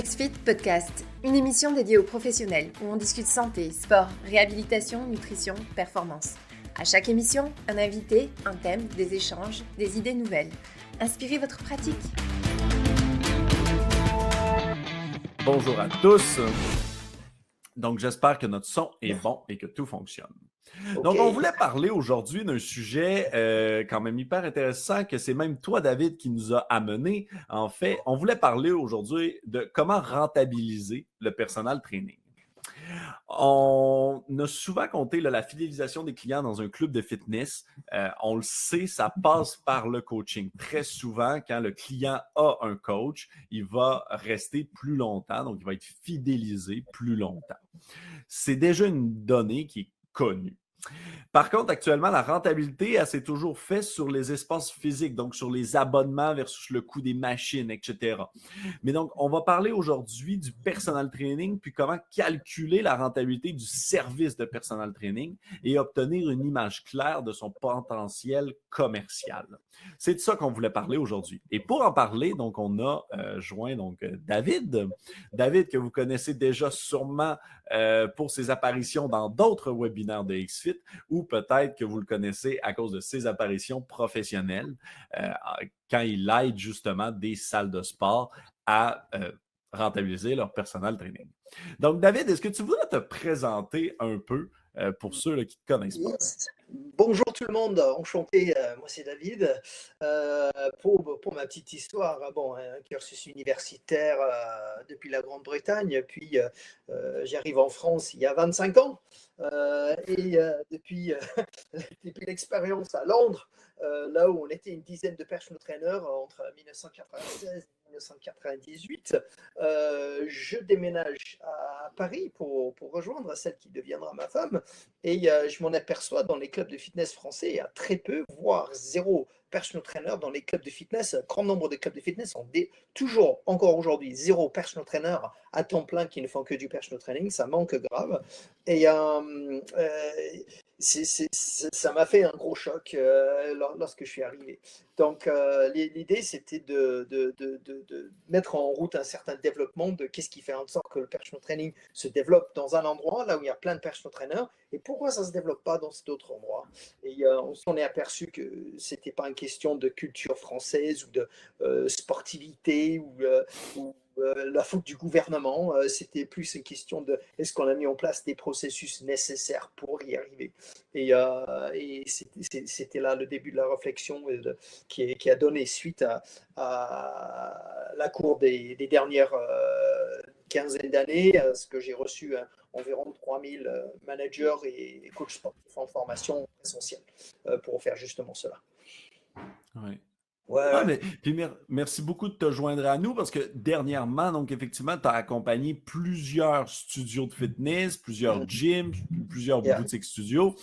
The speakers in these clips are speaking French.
XFIT Podcast, une émission dédiée aux professionnels où on discute santé, sport, réhabilitation, nutrition, performance. À chaque émission, un invité, un thème, des échanges, des idées nouvelles. Inspirez votre pratique. Bonjour à tous. Donc, j'espère que notre son est bon et que tout fonctionne. Donc, on voulait parler aujourd'hui d'un sujet euh, quand même hyper intéressant, que c'est même toi, David, qui nous a amené. En fait, on voulait parler aujourd'hui de comment rentabiliser le personal training. On a souvent compté la fidélisation des clients dans un club de fitness. Euh, on le sait, ça passe par le coaching. Très souvent, quand le client a un coach, il va rester plus longtemps, donc il va être fidélisé plus longtemps. C'est déjà une donnée qui est connue. Par contre, actuellement, la rentabilité, elle s'est toujours faite sur les espaces physiques, donc sur les abonnements versus le coût des machines, etc. Mais donc, on va parler aujourd'hui du personal training, puis comment calculer la rentabilité du service de personal training et obtenir une image claire de son potentiel commercial. C'est de ça qu'on voulait parler aujourd'hui. Et pour en parler, donc, on a euh, joint donc David. David, que vous connaissez déjà sûrement euh, pour ses apparitions dans d'autres webinaires de XFIT ou peut-être que vous le connaissez à cause de ses apparitions professionnelles euh, quand il aide justement des salles de sport à euh, rentabiliser leur personnel training. Donc, David, est-ce que tu voudrais te présenter un peu pour ceux qui ne te connaissent pas? Bonjour tout le monde, enchanté, euh, moi c'est David. Euh, pour, pour, ma petite histoire, euh, bon, un cursus universitaire depuis la Grande-Bretagne, puis j'arrive en France il y a 25 ans. et depuis, depuis l'expérience à Londres, là où on était une dizaine de personal trainers entre 1996 1998, euh, je déménage à Paris pour, pour, rejoindre celle qui deviendra ma femme. Et euh, je m'en aperçois dans les clubs de fitness français, il y a très peu, voire zéro personal trainer dans les clubs de fitness. Un grand nombre de clubs de fitness ont toujours, encore aujourd'hui, zéro personal trainer à temps plein qui ne font que du personal training. Ça manque grave. Et euh, ça m'a fait un gros choc euh, lorsque je suis arrivé. Donc, euh, l'idée, c'était de, mettre en route un certain développement de qu'est-ce qui fait en sorte que le personal training se développe dans un endroit, là où il y a plein de personal trainers, et pourquoi ça ne se développe pas dans cet autre endroit. Et euh, on s'en est aperçu que ce n'était pas une question de culture française ou de sportivité ou, la faute du gouvernement. Euh, c'était plus une question de est-ce qu'on a mis en place des processus nécessaires pour y arriver? Et, euh, c'était là le début de la réflexion qui, a donné suite à, la cour des, dernières quinzaines d'années, ce que j'ai reçu environ 3000 managers et coachs en formation essentielle pour faire justement cela. Oui. Ouais. mais, puis merci beaucoup de te joindre à nous parce que dernièrement, donc effectivement, tu as accompagné plusieurs studios de fitness, plusieurs mm-hmm. gyms, plusieurs boutiques studios,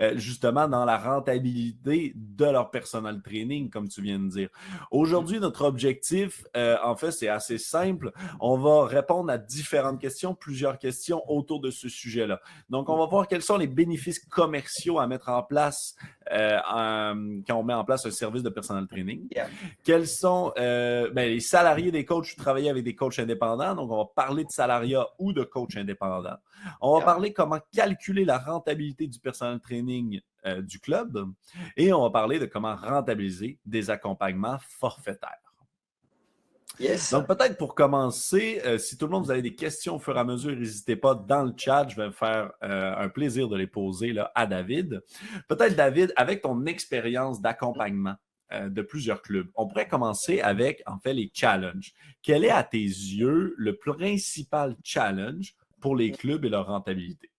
euh, justement dans la rentabilité de leur personnel training, comme tu viens de dire. Aujourd'hui, notre objectif, euh, en fait, c'est assez simple. On va répondre à différentes questions, plusieurs questions autour de ce sujet-là. Donc, on va voir quels sont les bénéfices commerciaux à mettre en place euh, quand on met en place un service de personnel training. Quels sont euh, ben, les salariés des coachs? Je travaillais avec des coachs indépendants, donc on va parler de salariat ou de coach indépendant. On va parler comment calculer la rentabilité du personnel training euh, du club et on va parler de comment rentabiliser des accompagnements forfaitaires. Donc, peut-être pour commencer, euh, si tout le monde, vous avez des questions au fur et à mesure, n'hésitez pas dans le chat. Je vais me faire un plaisir de les poser là, à David. Peut-être, David, avec ton expérience d'accompagnement, de plusieurs clubs. On pourrait commencer avec, en fait, les challenges. Quel est, à tes yeux, le principal challenge pour les clubs et leur rentabilité?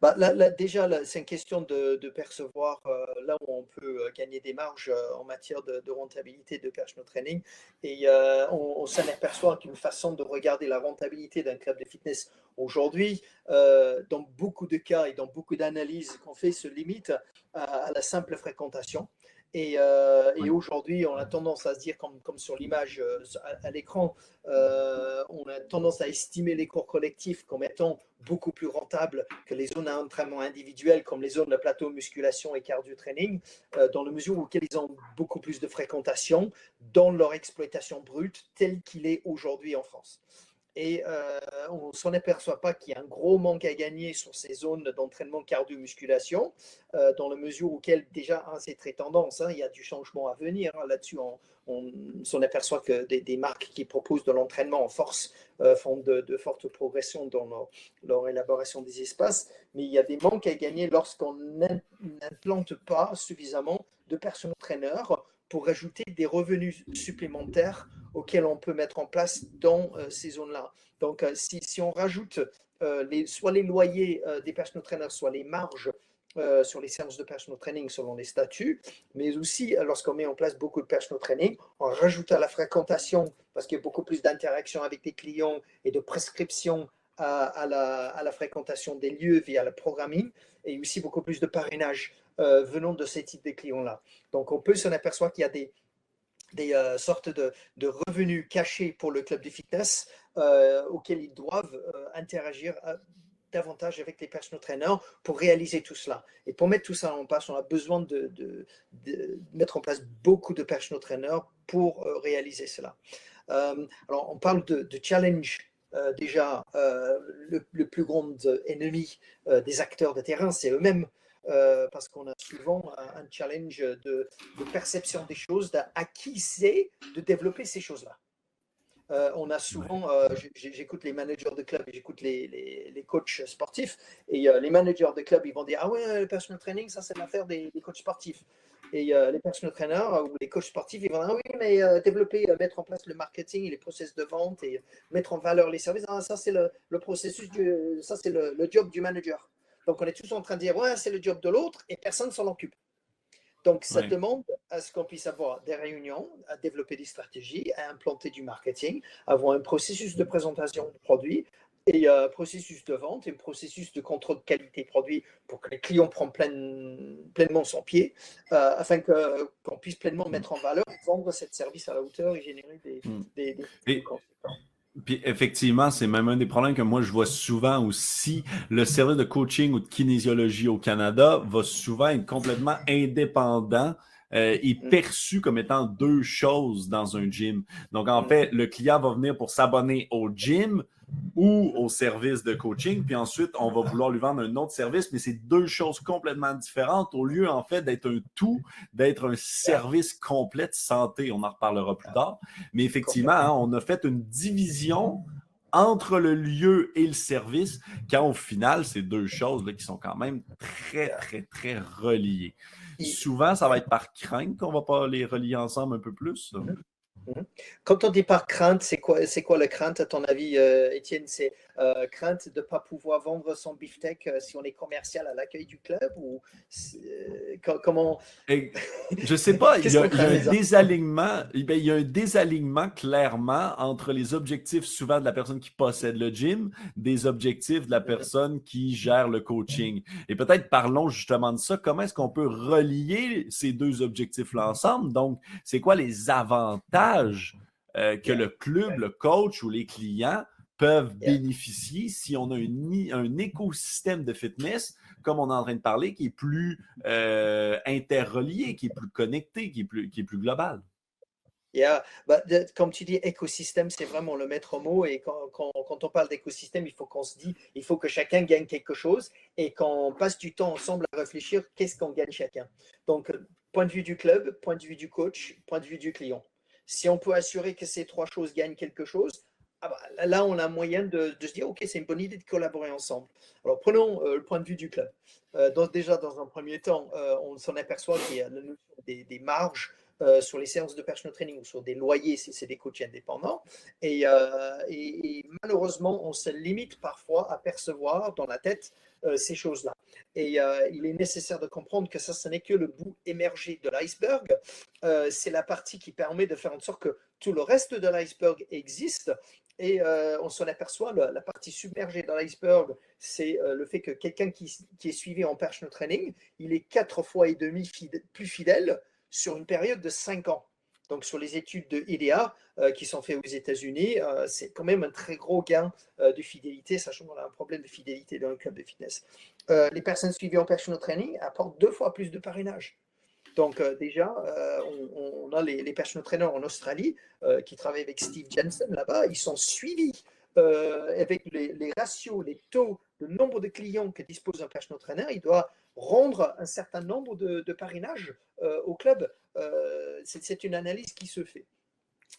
Bah, déjà, c'est une question de, percevoir euh, là où on peut euh, gagner des marges en matière de, rentabilité de personal training. Et on, s'en aperçoit qu'une façon de regarder la rentabilité d'un club de fitness aujourd'hui, dans beaucoup de cas et dans beaucoup d'analyses qu'on fait, se limite à la simple fréquentation. Euh, et, aujourd'hui, on a tendance à se dire, comme, comme sur l'image euh, à, l'écran, euh, on a tendance à estimer les cours collectifs comme étant beaucoup plus rentables que les zones d'entraînement individuelles, comme les zones de plateau musculation et cardio-training, dans la mesure où ils ont beaucoup plus de fréquentation dans leur exploitation brute telle qu'il est aujourd'hui en France. Et on ne s'en aperçoit pas qu'il y a un gros manque à gagner sur ces zones d'entraînement cardio-musculation, dans la mesure où déjà, c'est très tendance, hein, il y a du changement à venir. Hein, là-dessus, on, s'en aperçoit que des, marques qui proposent de l'entraînement en force font de, fortes progressions dans leur, leur, élaboration des espaces, mais il y a des manques à gagner lorsqu'on n'implante pas suffisamment de personal traîneurs pour ajouter des revenus supplémentaires auxquels on peut mettre en place dans euh, ces zones-là. Donc, euh, si, on rajoute euh, soit les loyers des personal trainers, soit les marges sur les séances de personal training selon les statuts, mais aussi lorsqu'on met en place beaucoup de personal training, on rajoute à la fréquentation, parce qu'il y a beaucoup plus d'interaction avec les clients et de prescription à, la, à, la, fréquentation des lieux via le programming, et aussi beaucoup plus de parrainage venant de ces types de clients-là. Donc, on peut s'en apercevoir qu'il y a des, des euh, sortes de, revenus cachés pour le club de fitness euh, auxquels ils doivent euh, interagir davantage avec les personal trainers pour réaliser tout cela. Et pour mettre tout ça en place, on a besoin de, mettre en place beaucoup de personal trainers pour réaliser cela. alors, on parle de, challenge. déjà, le, plus grand ennemi des acteurs de terrain, c'est eux-mêmes. Euh, parce qu'on a souvent un, challenge de, perception des choses, à qui c'est de développer ces choses-là. Euh, on a souvent, euh, j'écoute les managers de club et j'écoute les, les, coachs sportifs, et les managers de club, ils vont dire Ah ouais, le personal training, ça c'est l'affaire des, des, coachs sportifs. Et les personal trainers ou les coachs sportifs, ils vont dire Ah oui, mais développer, mettre en place le marketing et les process de vente et mettre en valeur les services, ah, ça c'est le, processus, du, ça c'est le, le job du manager. Donc, on est tous en train de dire, ouais, c'est le job de l'autre et personne ne s'en occupe. Donc, ça demande à ce qu'on puisse avoir des réunions, à développer des stratégies, à implanter du marketing, avoir un processus de présentation de produits et un processus de vente et un processus de contrôle de qualité produit pour que les clients prennent pleinement son pied, euh, afin qu'on puisse pleinement mettre en valeur, vendre cette service à la hauteur et générer des, des, puis effectivement, c'est même un des problèmes que moi je vois souvent aussi. Le service de coaching ou de kinésiologie au Canada va souvent être complètement indépendant euh, est mm. perçu comme étant deux choses dans un gym. Donc, en mm. fait, le client va venir pour s'abonner au gym ou au service de coaching, puis ensuite, on va vouloir lui vendre un autre service, mais c'est deux choses complètement différentes au lieu, en fait, d'être un tout, d'être un service complet de santé. On en reparlera plus tard. Mais effectivement, hein, on a fait une division entre le lieu et le service, quand au final, c'est deux choses là, qui sont quand même très, très, très reliées. Souvent, ça va être par crainte qu'on va pas les relier ensemble un peu plus. Quand on dit par crainte, c'est quoi, c'est quoi la crainte à ton avis, euh, Étienne? C'est euh, crainte de ne pas pouvoir vendre son beefsteak euh, si on est commercial à l'accueil du club ou comment? Je sais pas. il, y a, un désalignement. Eh il y a un désalignement clairement entre les objectifs souvent de la personne qui possède le gym, des objectifs de la personne qui gère le coaching. Et peut-être parlons justement de ça. Comment est-ce qu'on peut relier ces deux objectifs-là ensemble? Donc, c'est quoi les avantages euh, que le club, le coach ou les clients peuvent bénéficier si on a un écosystème de fitness, comme on est en train de parler, qui est plus euh, interrelié, qui est plus connecté, qui est plus, qui est plus global. Yeah. Bah, comme tu dis, écosystème, c'est vraiment le maître mot. Et quand, quand, quand on parle d'écosystème, il faut qu'on se dise, il faut que chacun gagne quelque chose et qu'on passe du temps ensemble à réfléchir qu'est-ce qu'on gagne chacun. Donc, point de vue du club, point de vue du coach, point de vue du client. Si on peut assurer que ces trois choses gagnent quelque chose, ah bah, là, on a moyen de, se dire, OK, c'est une bonne idée de collaborer ensemble. Alors, prenons euh, le point de vue du club. Euh, déjà, dans un premier temps, euh, on s'en aperçoit qu'il y a des, marges sur les séances de personal training ou sur des loyers si c'est des coachs indépendants. Et, malheureusement, on se limite parfois à percevoir dans la tête ces choses-là. Et il est nécessaire de comprendre que ça, ce n'est que le bout émergé de l'iceberg. C'est la partie qui permet de faire en sorte que tout le reste de l'iceberg existe. Et euh, on s'en aperçoit, la, partie submergée de l'iceberg, c'est le fait que quelqu'un qui, est suivi en personal training, il est quatre fois et demi plus fidèle sur une période de cinq ans. Donc, sur les études de IDEA euh, qui sont faites aux États-Unis, euh, c'est quand même un très gros gain euh, de fidélité, sachant qu'on a un problème de fidélité dans le club de fitness. les personnes suivies en personal training apportent deux fois plus de parrainage. Donc, déjà, on, a les, les personal trainers en Australie qui travaillent avec Steve Jensen là-bas, ils sont suivis avec les, ratios, les taux, le nombre de clients que dispose un personal trainer, il doit rendre un certain nombre de parrainages au club. C'est une analyse qui se fait.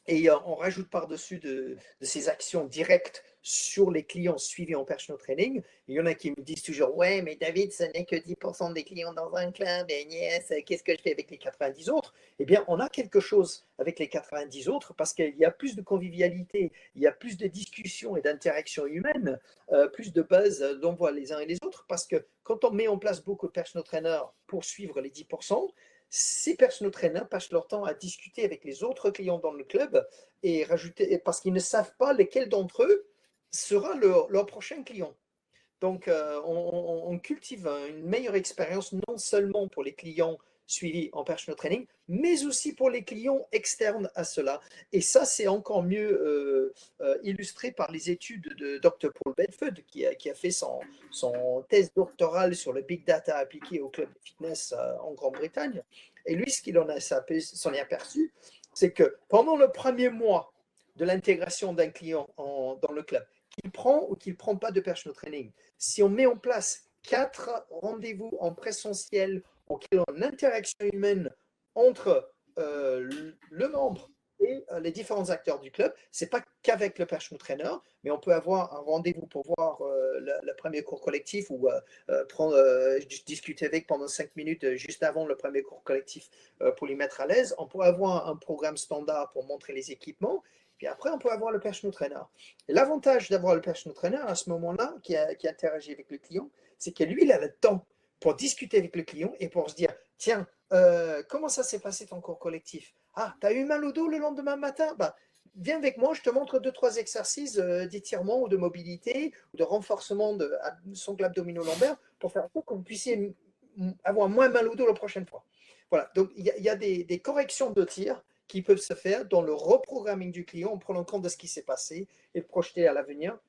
Et on rajoute par-dessus de, ces actions directes sur les clients suivis en personal training. Il y en a qui me disent toujours Ouais, mais David, ce n'est que 10% des clients dans un club, et yes, qu'est-ce que je fais avec les 90 autres? Eh bien, on a quelque chose avec les 90 autres parce qu'il y a plus de convivialité, il y a plus de discussions et d'interactions humaines, euh, plus de buzz d'envoi les uns et les autres. Parce que quand on met en place beaucoup de personal trainers pour suivre les 10%, ces personal trainers passent leur temps à discuter avec les autres clients dans le club et rajouter, parce qu'ils ne savent pas lesquels d'entre eux sera leur, prochain client. Donc, euh, on, cultive une meilleure expérience non seulement pour les clients suivis en personal training, mais aussi pour les clients externes à cela. Et ça, c'est encore mieux euh, euh, illustré par les études de Dr. Paul Bedford, qui a, qui a fait son, son, thèse doctorale sur le big data appliqué au club de fitness en Grande-Bretagne. Et lui, ce qu'il en a s'en est aperçu, c'est que pendant le premier mois de l'intégration d'un client dans le club, qu'il prend ou qu'il ne prend pas de personal training, si on met en place quatre rendez-vous en présentiel en créant une interaction humaine entre euh, le membre et euh, les différents acteurs du club. C'est pas qu'avec le personal trainer, mais on peut avoir un rendez-vous pour voir euh, le, premier cours collectif ou discuter avec pendant cinq minutes juste avant le premier cours collectif pour lui mettre à l'aise. On peut avoir un programme standard pour montrer les équipements. Puis après, on peut avoir le personal trainer. L'avantage d'avoir le personal trainer à ce moment-là, qui, qui interagit avec le client, c'est que lui, il a le temps pour discuter avec le client et pour se dire, tiens, euh, comment ça s'est passé ton cours collectif? Ah, tu as eu mal au dos le lendemain matin? Bah, Viens avec moi, je te montre deux, trois exercices euh, d'étirement ou de mobilité ou de renforcement de son abdomino-lombaire pour faire en que vous puissiez avoir moins mal au dos la prochaine fois. Voilà, donc il y, a, des, corrections de tir qui peuvent se faire dans le reprogramming du client en prenant compte de ce qui s'est passé et de projeter à l'avenir.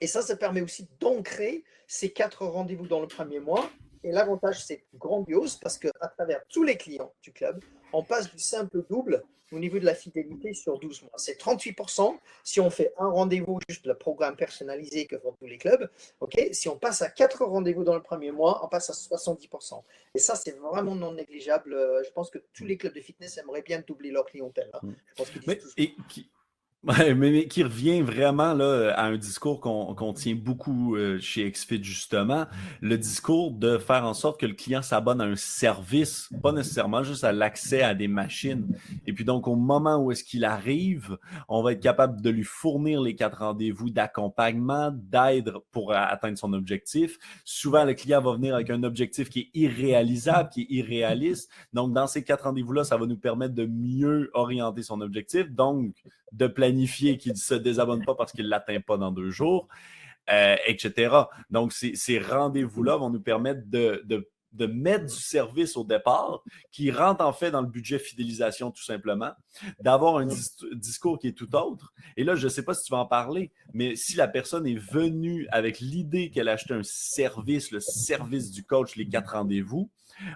Et ça, ça permet aussi d'ancrer ces quatre rendez-vous dans le premier mois et l'avantage, c'est grandiose parce qu'à travers tous les clients du club, on passe du simple double au niveau de la fidélité sur 12 mois. C'est 38% si on fait un rendez-vous, juste le programme personnalisé que font tous les clubs. Ok, Si on passe à quatre rendez-vous dans le premier mois, on passe à 70%. Et ça, c'est vraiment non négligeable. Euh, je pense que tous les clubs de fitness aimeraient bien doubler leur clientèle. Hein. Je pense Mais, et mais, qui revient vraiment là, à un discours qu'on tient beaucoup euh, chez XFIT, justement, le discours de faire en sorte que le client s'abonne à un service, pas nécessairement juste à l'accès à des machines. Et puis donc, au moment où est-ce qu'il arrive, on va être capable de lui fournir les quatre rendez-vous d'accompagnement, d'aide pour atteindre son objectif. Souvent, le client va venir avec un objectif qui est irréalisable, qui est irréaliste. Donc, dans ces quatre rendez-vous-là, ça va nous permettre de mieux orienter son objectif. Donc, de planifier qu'il ne se désabonne pas parce qu'il ne l'atteint pas dans deux jours, euh, etc. Donc, ces, rendez-vous-là vont nous permettre de, mettre du service au départ qui rentre en fait dans le budget fidélisation tout simplement, d'avoir un discours qui est tout autre. Et là, je ne sais pas si tu vas en parler, mais si la personne est venue avec l'idée qu'elle a acheté un service, le service du coach, les quatre rendez-vous,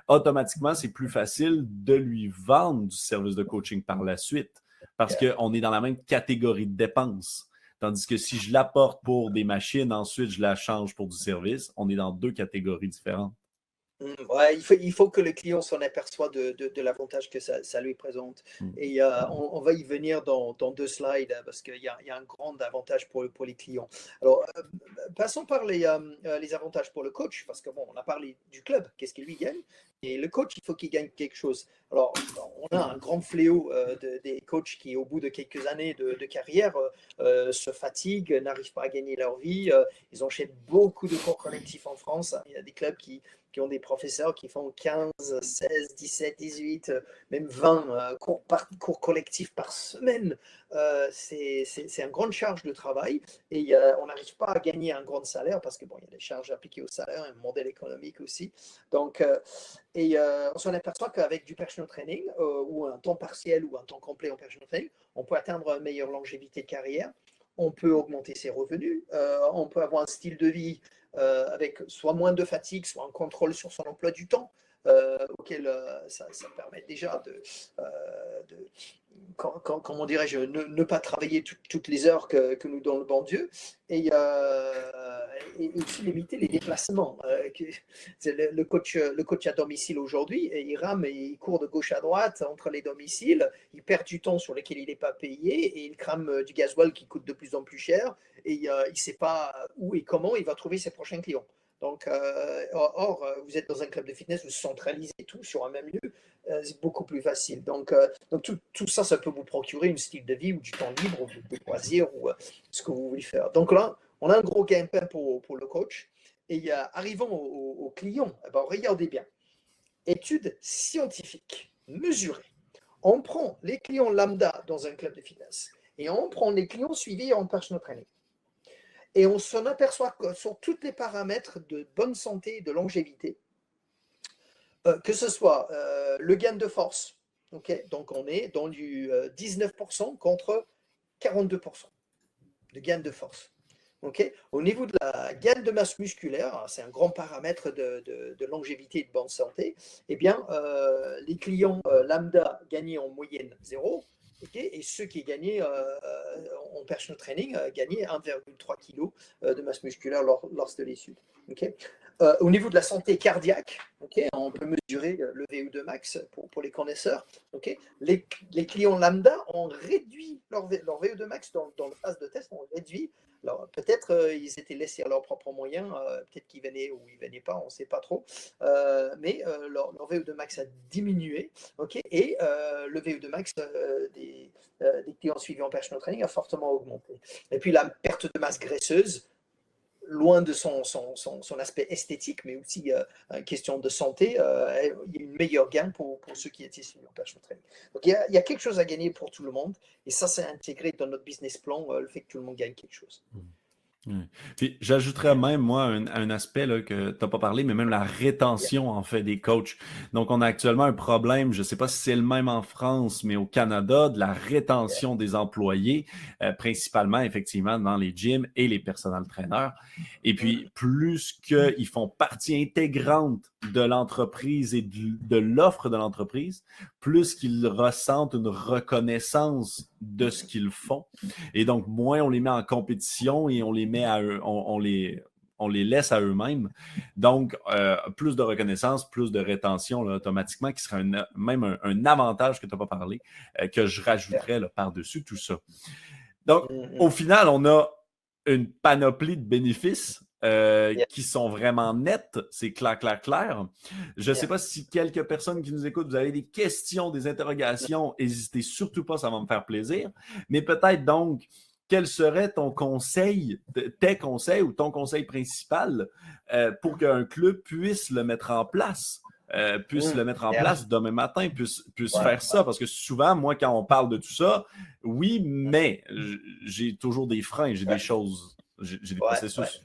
automatiquement, c'est plus facile de lui vendre du service de coaching par la suite parce qu'on est dans la même catégorie de dépenses. Tandis que si je l'apporte pour des machines, ensuite je la change pour du service, on est dans deux catégories différentes. Mmh, ouais, il, faut, il faut que le client s'en aperçoive de, de, l'avantage que ça, ça, lui présente. Mmh. Et euh, on, va y venir dans, dans deux slides hein, parce qu'il y, y, a un grand avantage pour, pour les clients. Alors, euh, passons par les, euh, les avantages pour le coach parce que bon, on a parlé du club, qu'est-ce qu'il lui gagne? Et le coach, il faut qu'il gagne quelque chose. Alors, on a un grand fléau de, des coachs qui, au bout de quelques années de, de carrière, se fatiguent, n'arrivent pas à gagner leur vie. ils enchaînent beaucoup de cours collectifs en France. Il y a des clubs qui, qui ont des professeurs qui font 15, 16, 17, 18, même 20 euh, cours, collectifs par semaine. Euh, c'est une grande charge de travail et on n'arrive pas à gagner un grand salaire parce que bon, il y a des charges appliquées au salaire, un modèle économique aussi. Donc, euh, et on s'en aperçoit qu'avec du personal training ou un temps partiel ou un temps complet en personal training, on peut atteindre une meilleure longévité de carrière on peut augmenter ses revenus, on peut avoir un style de vie euh, avec soit moins de fatigue, soit un contrôle sur son emploi du temps. auquel ça, permet déjà de, comment dirais-je, ne, pas travailler toutes les heures que, nous donne le bon Dieu aussi limiter les déplacements. le, coach, le coach à domicile aujourd'hui, il rame et il court de gauche à droite entre les domiciles, il perd du temps sur lequel il n'est pas payé et il crame du gasoil qui coûte de plus en plus cher et il ne sait pas où et comment il va trouver ses prochains clients. Donc, euh, or, euh, vous êtes dans un club de fitness, vous centralisez tout sur un même lieu, euh, c'est beaucoup plus facile. Donc, donc tout, tout, ça, ça peut vous procurer une style de vie ou du temps libre ou des loisirs ou ce que vous voulez faire. Donc là, on a un gros gameplay pour, pour le coach. Et arrivant au, client, eh ben, regardez bien. Étude scientifique, mesurée. On prend les clients lambda dans un club de fitness et on prend les clients suivis en personal training. Et on s'en aperçoit que sur tous les paramètres de bonne santé et de longévité, euh, que ce soit euh, le gain de force, donc on est dans du 19% euh, contre 42% de gain de force. Au niveau de la gain de masse musculaire, c'est un grand paramètre de, longévité et de bonne santé, eh bien, les clients lambda gagnaient en moyenne 0, et ceux qui gagnaient euh, en personal training euh, gagnaient 1,3 kg euh, de masse musculaire lors, de l'étude. Au niveau de la santé cardiaque, on peut mesurer le VO2 max pour, les connaisseurs. Les, clients lambda ont réduit leur, leur VO2 max dans, la phase de test, ont réduit peut-être euh, ils étaient laissés à leurs propres moyens, euh, peut-être qu'ils venaient ou ils venaient pas, on ne sait pas trop. Euh, mais leur, VO2 max a diminué, et le VO2 max des, des, clients suivis en personal training a fortement augmenté. Et puis la perte de masse graisseuse, loin de son, son, son, aspect esthétique, mais aussi euh, question de santé, euh, il y a une meilleure gain pour, pour ceux qui étaient suivis en personal training. Donc il y, a, il y, a, quelque chose à gagner pour tout le monde, et ça c'est intégré dans notre business plan, euh, le fait que tout le monde gagne quelque chose. Mmh. J'ajouterais même, moi, un, aspect là, que tu n'as pas parlé, mais même la rétention, en fait, des coachs. Donc, on a actuellement un problème, je ne sais pas si c'est le même en France, mais au Canada, de la rétention des employés, euh, principalement, effectivement, dans les gyms et les personnels traîneurs. Et puis, plus qu'ils font partie intégrante de l'entreprise et de, l'offre de l'entreprise, plus qu'ils ressentent une reconnaissance de ce qu'ils font. Et donc, moins on les met en compétition et on les met à eux, on, les, on les laisse à eux-mêmes. Donc, euh, plus de reconnaissance, plus de rétention automatiquement, qui serait même un, avantage que tu n'as pas parlé, euh, que je rajouterais par-dessus tout ça. Donc, mm-hmm. au final, on a une panoplie de bénéfices euh, qui sont vraiment nettes. C'est clair, clair, clair. Je ne sais pas si quelques personnes qui nous écoutent, vous avez des questions, des interrogations, n'hésitez surtout pas, ça va me faire plaisir. Mais peut-être donc, quel serait ton conseil, tes conseils ou ton conseil principal euh, pour qu'un club puisse le mettre en place? Euh, puisse mmh. le mettre en place demain matin, puisse, puisse faire ça? Parce que souvent, moi, quand on parle de tout ça, oui, mais j'ai toujours des freins, j'ai des choses, j'ai des processus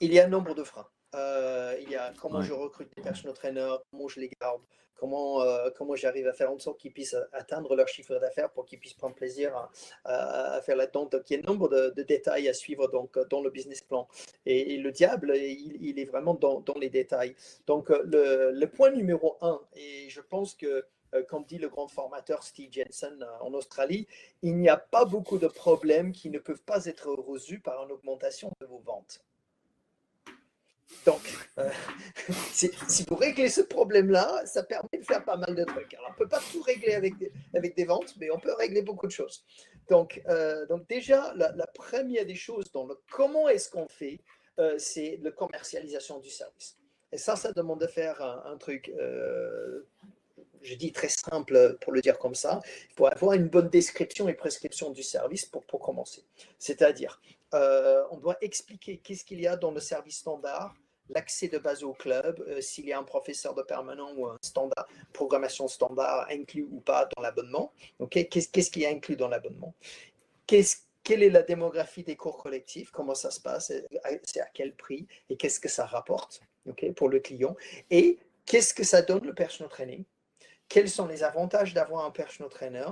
il y a un nombre de freins. Euh, il y a comment je recrute des personal trainers, comment je les garde, comment, euh, comment j'arrive à faire en sorte qu'ils puissent atteindre leur chiffre d'affaires pour qu'ils puissent prendre plaisir à, faire la Donc, il y a un nombre de, détails à suivre donc, dans le business plan. Et, le diable, il, est vraiment dans, les détails. Donc, le, le, point numéro un, et je pense que comme dit le grand formateur Steve Jensen en Australie, il n'y a pas beaucoup de problèmes qui ne peuvent pas être résolus par une augmentation de vos ventes. Donc, euh, si, vous réglez ce problème-là, ça permet de faire pas mal de trucs. On ne peut pas tout régler avec des, avec des ventes, mais on peut régler beaucoup de choses. Donc, euh, donc déjà, la, première des choses dans le comment est-ce qu'on fait, euh, c'est la commercialisation du service. Et ça, ça demande de faire un, truc, je dis très simple pour le dire comme ça. Il faut avoir une bonne description et prescription du service pour, pour commencer. C'est-à-dire, on doit expliquer qu'est-ce qu'il y a dans le service standard, l'accès de base au club, euh, s'il y a un professeur de permanent ou un standard, programmation standard inclus ou pas dans l'abonnement. Qu'est-ce qui est inclus dans l'abonnement? Quelle est la démographie des cours collectifs? Comment ça se passe? C'est à quel prix? Et qu'est-ce que ça rapporte? Pour le client. Et qu'est-ce que ça donne le personal training? Quels sont les avantages d'avoir un personal trainer?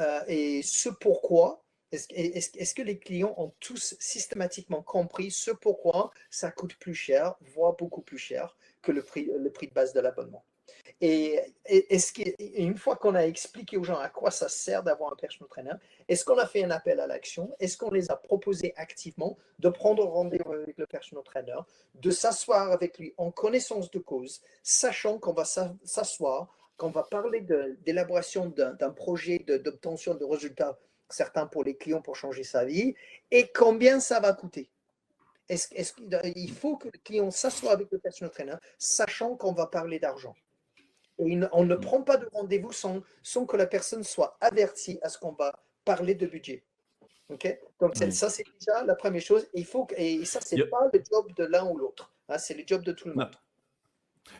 Euh, Et ce pourquoi est-ce que les clients ont tous systématiquement compris ce pourquoi ça coûte plus cher, voire beaucoup plus cher que le prix, le prix de base de l'abonnement? Et, est-ce une fois qu'on a expliqué aux gens à quoi ça sert d'avoir un personal trainer, est-ce qu'on a fait un appel à l'action? Est-ce qu'on les a proposés activement de prendre rendez-vous avec le personal trainer, de s'asseoir avec lui en connaissance de cause, sachant qu'on va s'asseoir, qu'on va parler d'élaboration d'un projet d'obtention de résultats, certains pour les clients pour changer sa vie, et combien ça va coûter est-ce, qu'il faut que le client s'assoie avec le personal trainer, sachant qu'on va parler d'argent. Et on ne prend pas de rendez-vous sans, sans que la personne soit avertie à ce qu'on va parler de budget. Donc, ça, c'est déjà la première chose. il faut, et ça, ce n'est pas le job de l'un ou l'autre. Hein, c'est le job de tout le monde.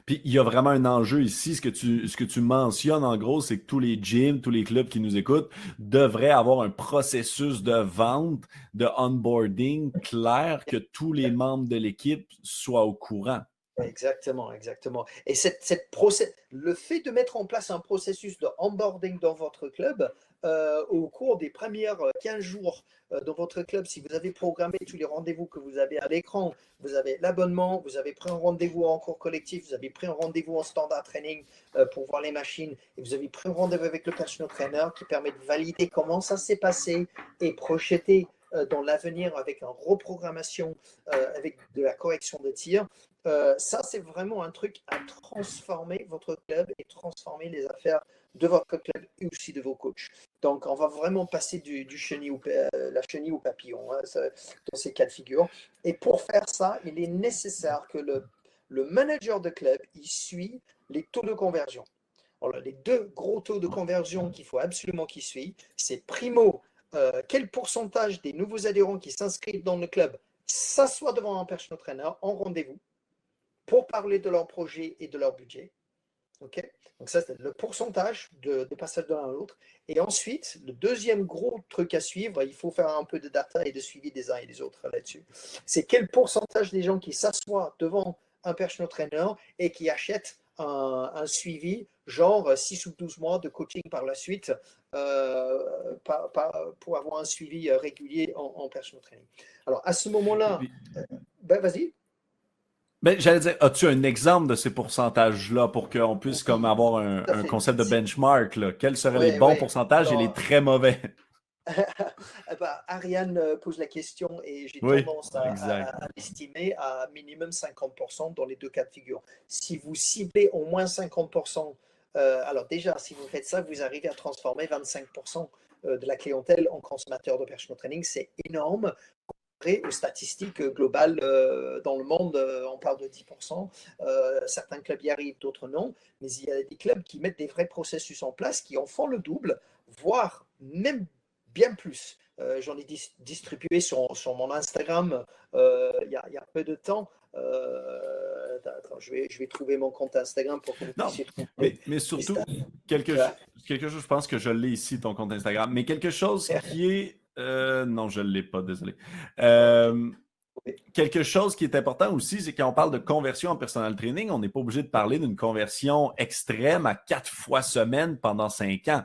Puis il y a vraiment un enjeu ici. Ce que tu, ce que tu mentionnes, en gros, c'est que tous les gyms, tous les clubs qui nous écoutent devraient avoir un processus de vente, de onboarding clair, que tous les membres de l'équipe soient au courant. Exactement, exactement. Et cette, cette process, le fait de mettre en place un processus de onboarding dans votre club, euh, au cours des premières 15 euh, jours euh, dans votre club, si vous avez programmé tous les rendez-vous que vous avez à l'écran, vous avez l'abonnement, vous avez pris un rendez-vous en cours collectif, vous avez pris un rendez-vous en standard training pour voir les machines, et vous avez pris un rendez-vous avec le personal trainer qui permet de valider comment ça s'est passé et projeter dans l'avenir avec une reprogrammation, avec de la correction de tir, ça, c'est vraiment un truc à transformer votre club et transformer les affaires de votre club et aussi de vos coachs. Donc, on va vraiment passer du, chenille au, euh, la chenille au papillon hein, dans ces cas de figure. Et pour faire ça, il est nécessaire que le, manager de club il suit les taux de conversion. Alors, les deux gros taux de conversion qu'il faut absolument qu'il suit, c'est primo, euh, quel pourcentage des nouveaux adhérents qui s'inscrivent dans le club s'assoient devant un personal trainer en rendez-vous pour parler de leur projet et de leur budget. ok donc ça, c'est le pourcentage de, passage de l'un à l'autre. Et ensuite, le deuxième gros truc à suivre, il faut faire un peu de data et de suivi des uns et des autres là-dessus. C'est quel pourcentage des gens qui s'assoient devant un personal trainer et qui achètent un, suivi, genre 6 ou 12 mois de coaching par la suite, euh, pour avoir un suivi régulier en, en personal training. Alors, à ce moment-là, ben, vas-y. Ben, j'allais dire, as-tu un exemple de ces pourcentages-là pour qu'on puisse comme avoir un, concept de benchmark? Là? Quels seraient les bons pourcentages et les très mauvais? Ben, Ariane euh, pose la question et j'ai tendance à, à, estimer à minimum 50% dans les deux cas de figure. Si vous ciblez au moins 50%, euh, alors déjà, si vous faites ça, vous arrivez à transformer 25% euh, de la clientèle en consommateur de personal training. C'est énorme aux statistiques globales euh, dans le monde, euh, on parle de 10%. Euh, certains clubs y arrivent, d'autres non. Mais il y a des clubs qui mettent des vrais processus en place, qui en font le double, voire même bien plus. J'en ai distribué sur, sur, mon Instagram il y, a, il, y a, peu de temps. je, vais, je vais trouver mon compte Instagram pour que vous puissiez Mais, mais surtout, quelque, quelque chose, je pense que je l'ai ici, ton compte Instagram, mais quelque chose qui est euh, non, je ne l'ai pas, désolé. Euh, quelque chose qui est important aussi, c'est quand on parle de conversion en personal training, on n'est pas obligé de parler d'une conversion extrême à quatre fois semaine pendant cinq ans.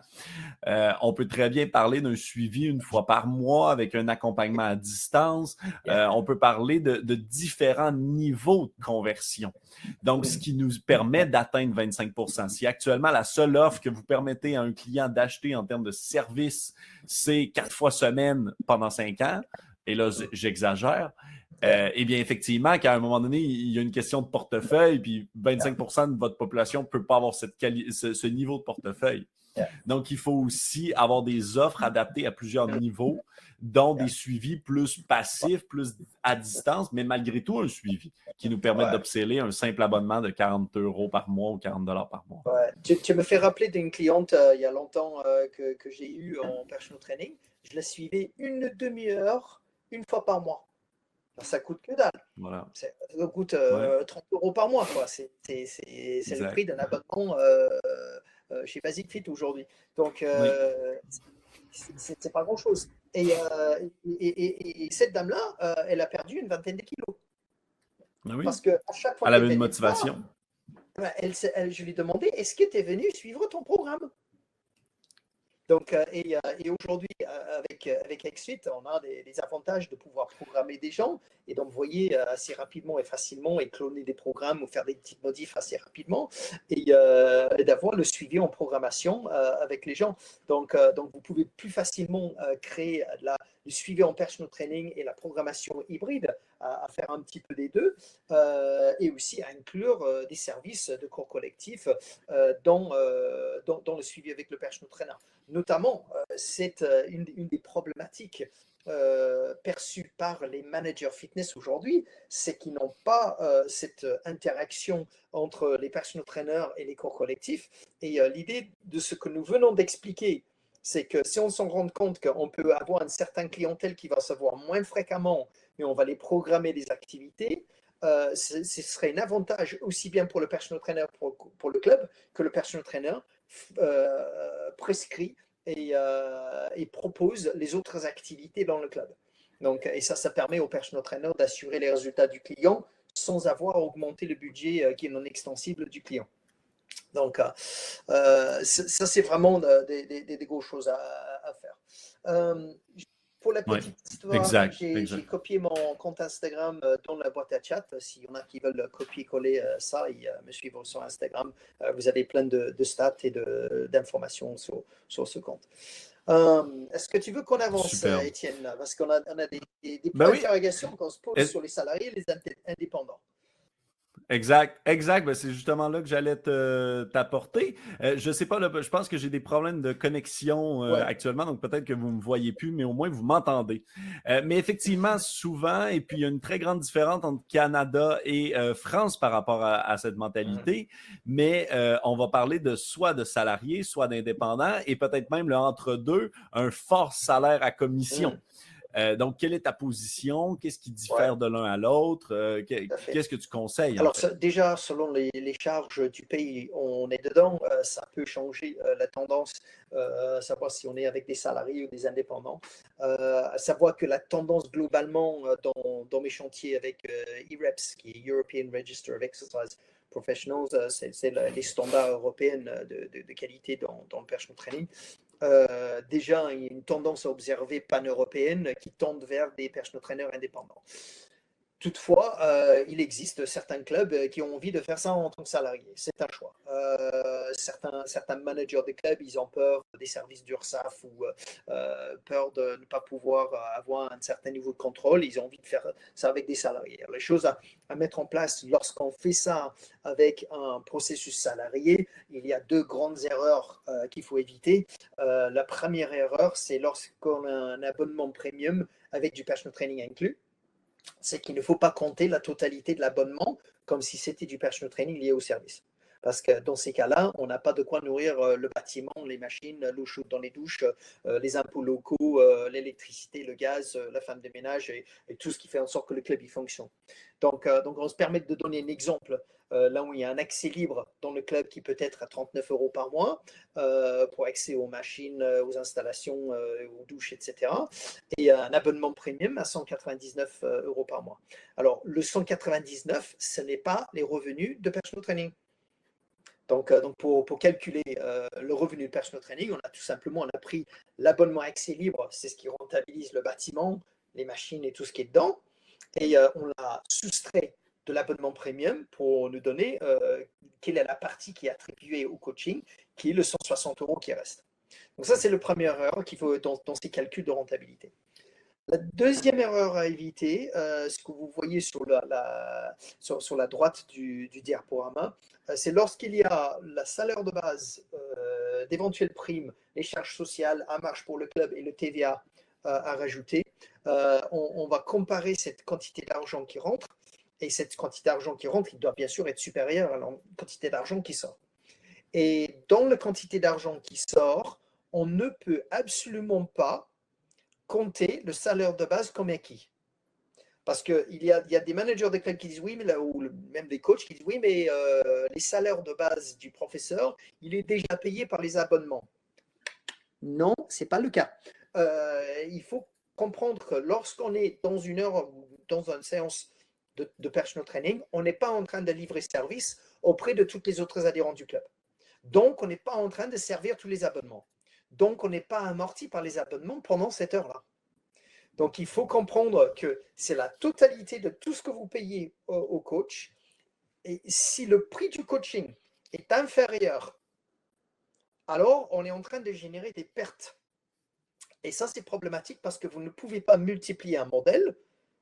Euh, on peut très bien parler d'un suivi une fois par mois avec un accompagnement à distance. on peut parler de, de, différents niveaux de conversion. Donc, ce qui nous permet d'atteindre 25% Si actuellement, la seule offre que vous permettez à un client d'acheter en termes de service, c'est quatre fois semaine pendant cinq ans, et là, j'exagère, euh, eh bien, effectivement, qu'à un moment donné, il y a une question de portefeuille, puis 25% de votre population ne peut pas avoir cette ce, niveau de portefeuille. Donc, il faut aussi avoir des offres adaptées à plusieurs niveaux, dont des suivis plus passifs, plus à distance, mais malgré tout un suivi qui nous permet d'obséler un simple abonnement de 40 euros par mois ou 40 dollars par mois. Tu, me fais rappeler d'une cliente euh, il y a longtemps euh, que, que j'ai eue en personal training. Je la suivais une demi-heure, une fois par mois. Ça coûte que dalle. Voilà. Ça coûte 30 euh, euros par mois. C'est le prix d'un abonnement euh, chez Basic Fit aujourd'hui. Donc, euh, c'est pas grand-chose. Et, euh, et, cette dame-là, elle a perdu une vingtaine de kilos. Ah Parce que à chaque fois elle avait une motivation. elle, je lui ai demandé est-ce que tu es venu suivre ton programme? Donc, euh, et, et aujourd'hui, avec, avec XSuite, on a des, avantages de pouvoir programmer des gens et d'envoyer assez rapidement et facilement et cloner des programmes ou faire des petites modifs assez rapidement et, d'avoir le suivi en programmation avec les gens. Donc, donc, vous pouvez plus facilement créer le suivi en personal training et la programmation hybride à, faire un petit peu des deux euh, et aussi à inclure euh, des services de cours collectif euh, dans, dans, le suivi avec le personal trainer. Notamment, c'est une, des problématiques perçues par les managers fitness aujourd'hui, c'est qu'ils n'ont pas cette interaction entre les personal trainers et les cours collectifs. Et l'idée de ce que nous venons d'expliquer c'est que si on s'en rend compte qu'on peut avoir une certaine clientèle qui va se voir moins fréquemment, mais on va les programmer des activités, euh, ce, serait un avantage aussi bien pour le personal trainer pour, le club que le personal trainer euh, prescrit euh, et, propose les autres activités dans le club. Donc, et ça, ça permet au personal trainer d'assurer les résultats du client sans avoir augmenté le budget qui est non extensible du client. Donc, ça, c'est vraiment des, des, des, grosses choses à, faire. Euh, pour la petite histoire, j'ai copié mon compte Instagram dans la boîte à chat. S'il y en a qui veulent copier-coller ça et me suivre sur Instagram, vous avez plein de, stats et d'informations sur, sur, ce compte. Est-ce que tu veux qu'on avance, Étienne Parce qu'on a, on a, des, des points d'interrogation qu'on se pose sur les salariés et les indépendants. Exact, exact. Ben, c'est justement là que j'allais t'apporter. Euh, je sais pas, je pense que j'ai des problèmes de connexion euh, actuellement, donc peut-être que vous ne me voyez plus, mais au moins vous m'entendez. Euh, mais effectivement, souvent, et puis il y a une très grande différence entre Canada et France par rapport à, cette mentalité, mais on va parler de soit de salariés, soit d'indépendants, et peut-être même le entre-deux, un fort salaire à commission. Mmh. Euh, donc, quelle est ta position? Qu'est-ce qui diffère de l'un à l'autre? Euh, qu'est-ce que tu conseilles? Alors, déjà, selon les, charges du pays, on est dedans. Euh, ça peut changer la tendance, savoir si on est avec des salariés ou des indépendants. savoir que la tendance globalement dans, mes chantiers avec EREPS, qui est European Register of Exercise Professionals, c'est les standards européens de, qualité dans, dans, le personal training. Euh, déjà une tendance à observer pan-européenne qui tente vers des personal trainers indépendants. Toutefois, euh, il existe certains clubs euh, qui ont envie de faire ça en tant que. C'est un choix. Euh, certains, managers de clubs, ils ont peur des services d'URSAF ou peur de ne pas pouvoir avoir un certain niveau de contrôle. Ils ont envie de faire ça avec des salariés. les choses à, à, mettre en place lorsqu'on fait ça avec un processus salarié, il y a deux grandes erreurs qu'il faut éviter. la première erreur, c'est lorsqu'on a un abonnement premium avec du personal training inclus c'est qu'il ne faut pas compter la totalité de l'abonnement comme si c'était du personal training lié au service. Parce que dans ces cas-là, on n'a pas de quoi nourrir euh, le bâtiment, les machines, l'eau chaude dans les douches, euh, les impôts locaux, euh, l'électricité, le gaz, la femme de ménage et, tout ce qui fait en sorte que le club y fonctionne. Donc, donc on se permet de donner un exemple euh, là où il y a un accès libre dans le club qui peut être à 39 euros par mois euh, pour accès aux machines, euh, aux installations, aux douches, etc. Et un abonnement premium à 199 euros par mois. Alors, le 199, ce n'est pas les revenus de personal training. Donc, donc pour, pour, calculer le revenu de personal training, on a tout simplement on a pris l'abonnement accès libre, c'est ce qui rentabilise le bâtiment, les machines et tout ce qui est dedans, et on l'a soustrait de l'abonnement premium pour nous donner euh, quelle est la partie qui est attribuée au coaching, qui est le 160 euros qui reste. Donc ça, c'est le premier erreur qu'il faut dans, ces calculs de rentabilité. La deuxième erreur à éviter, euh, ce que vous voyez sur la, sur, la droite du, diaporama, euh, c'est lorsqu'il y a la salaire de base, d'éventuelles primes, les charges sociales à marche pour le club et le TVA à rajouter, on, on, va comparer cette quantité d'argent qui rentre et cette quantité d'argent qui rentre, il doit bien sûr être supérieur à la quantité d'argent qui sort. Et dans la quantité d'argent qui sort, on ne peut absolument pas compter le salaire de base comme acquis. Parce qu'il y a, y a des managers de clubs qui disent oui, mais là, ou même des coachs qui disent oui, mais euh, les salaires de base du professeur, il est déjà payé par les abonnements. Non, ce n'est pas le cas. Euh, il faut comprendre que lorsqu'on est dans une heure, dans une séance de, personal training, on n'est pas en train de livrer service auprès de toutes les autres adhérents du club. Donc, on n'est pas en train de servir tous les abonnements. Donc, on n'est pas amorti par les abonnements pendant cette heure-là. Donc, il faut comprendre que c'est la totalité de tout ce que vous payez au, coach. Et si le prix du coaching est inférieur, alors on est en train de générer des pertes. Et ça, c'est problématique parce que vous ne pouvez pas multiplier un modèle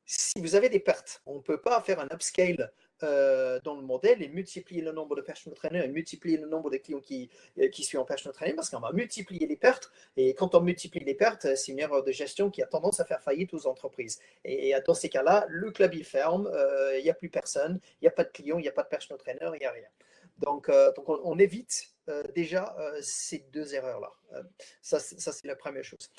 si vous avez des pertes. On ne peut pas faire un upscale euh, dans le modèle et multiplier le nombre de personal trainers et multiplier le nombre de clients qui, euh, qui suivent en personal training parce qu'on va multiplier les pertes. Et quand on multiplie les pertes, c'est une erreur de gestion qui a tendance à faire faillite aux entreprises. Et, dans ces cas-là, le club il ferme, euh, il n'y a plus personne, il n'y a pas de clients, il n'y a pas de personal trainer, il n'y a rien. Donc, donc on, évite déjà ces deux erreurs-là. ça c'est la première chose.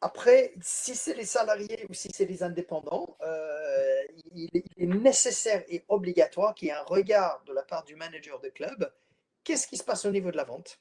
Après, si c'est les salariés ou si c'est les indépendants, euh, il, est, nécessaire et obligatoire qu'il y ait un regard de la part du manager de club. Qu'est-ce qui se passe au niveau de la vente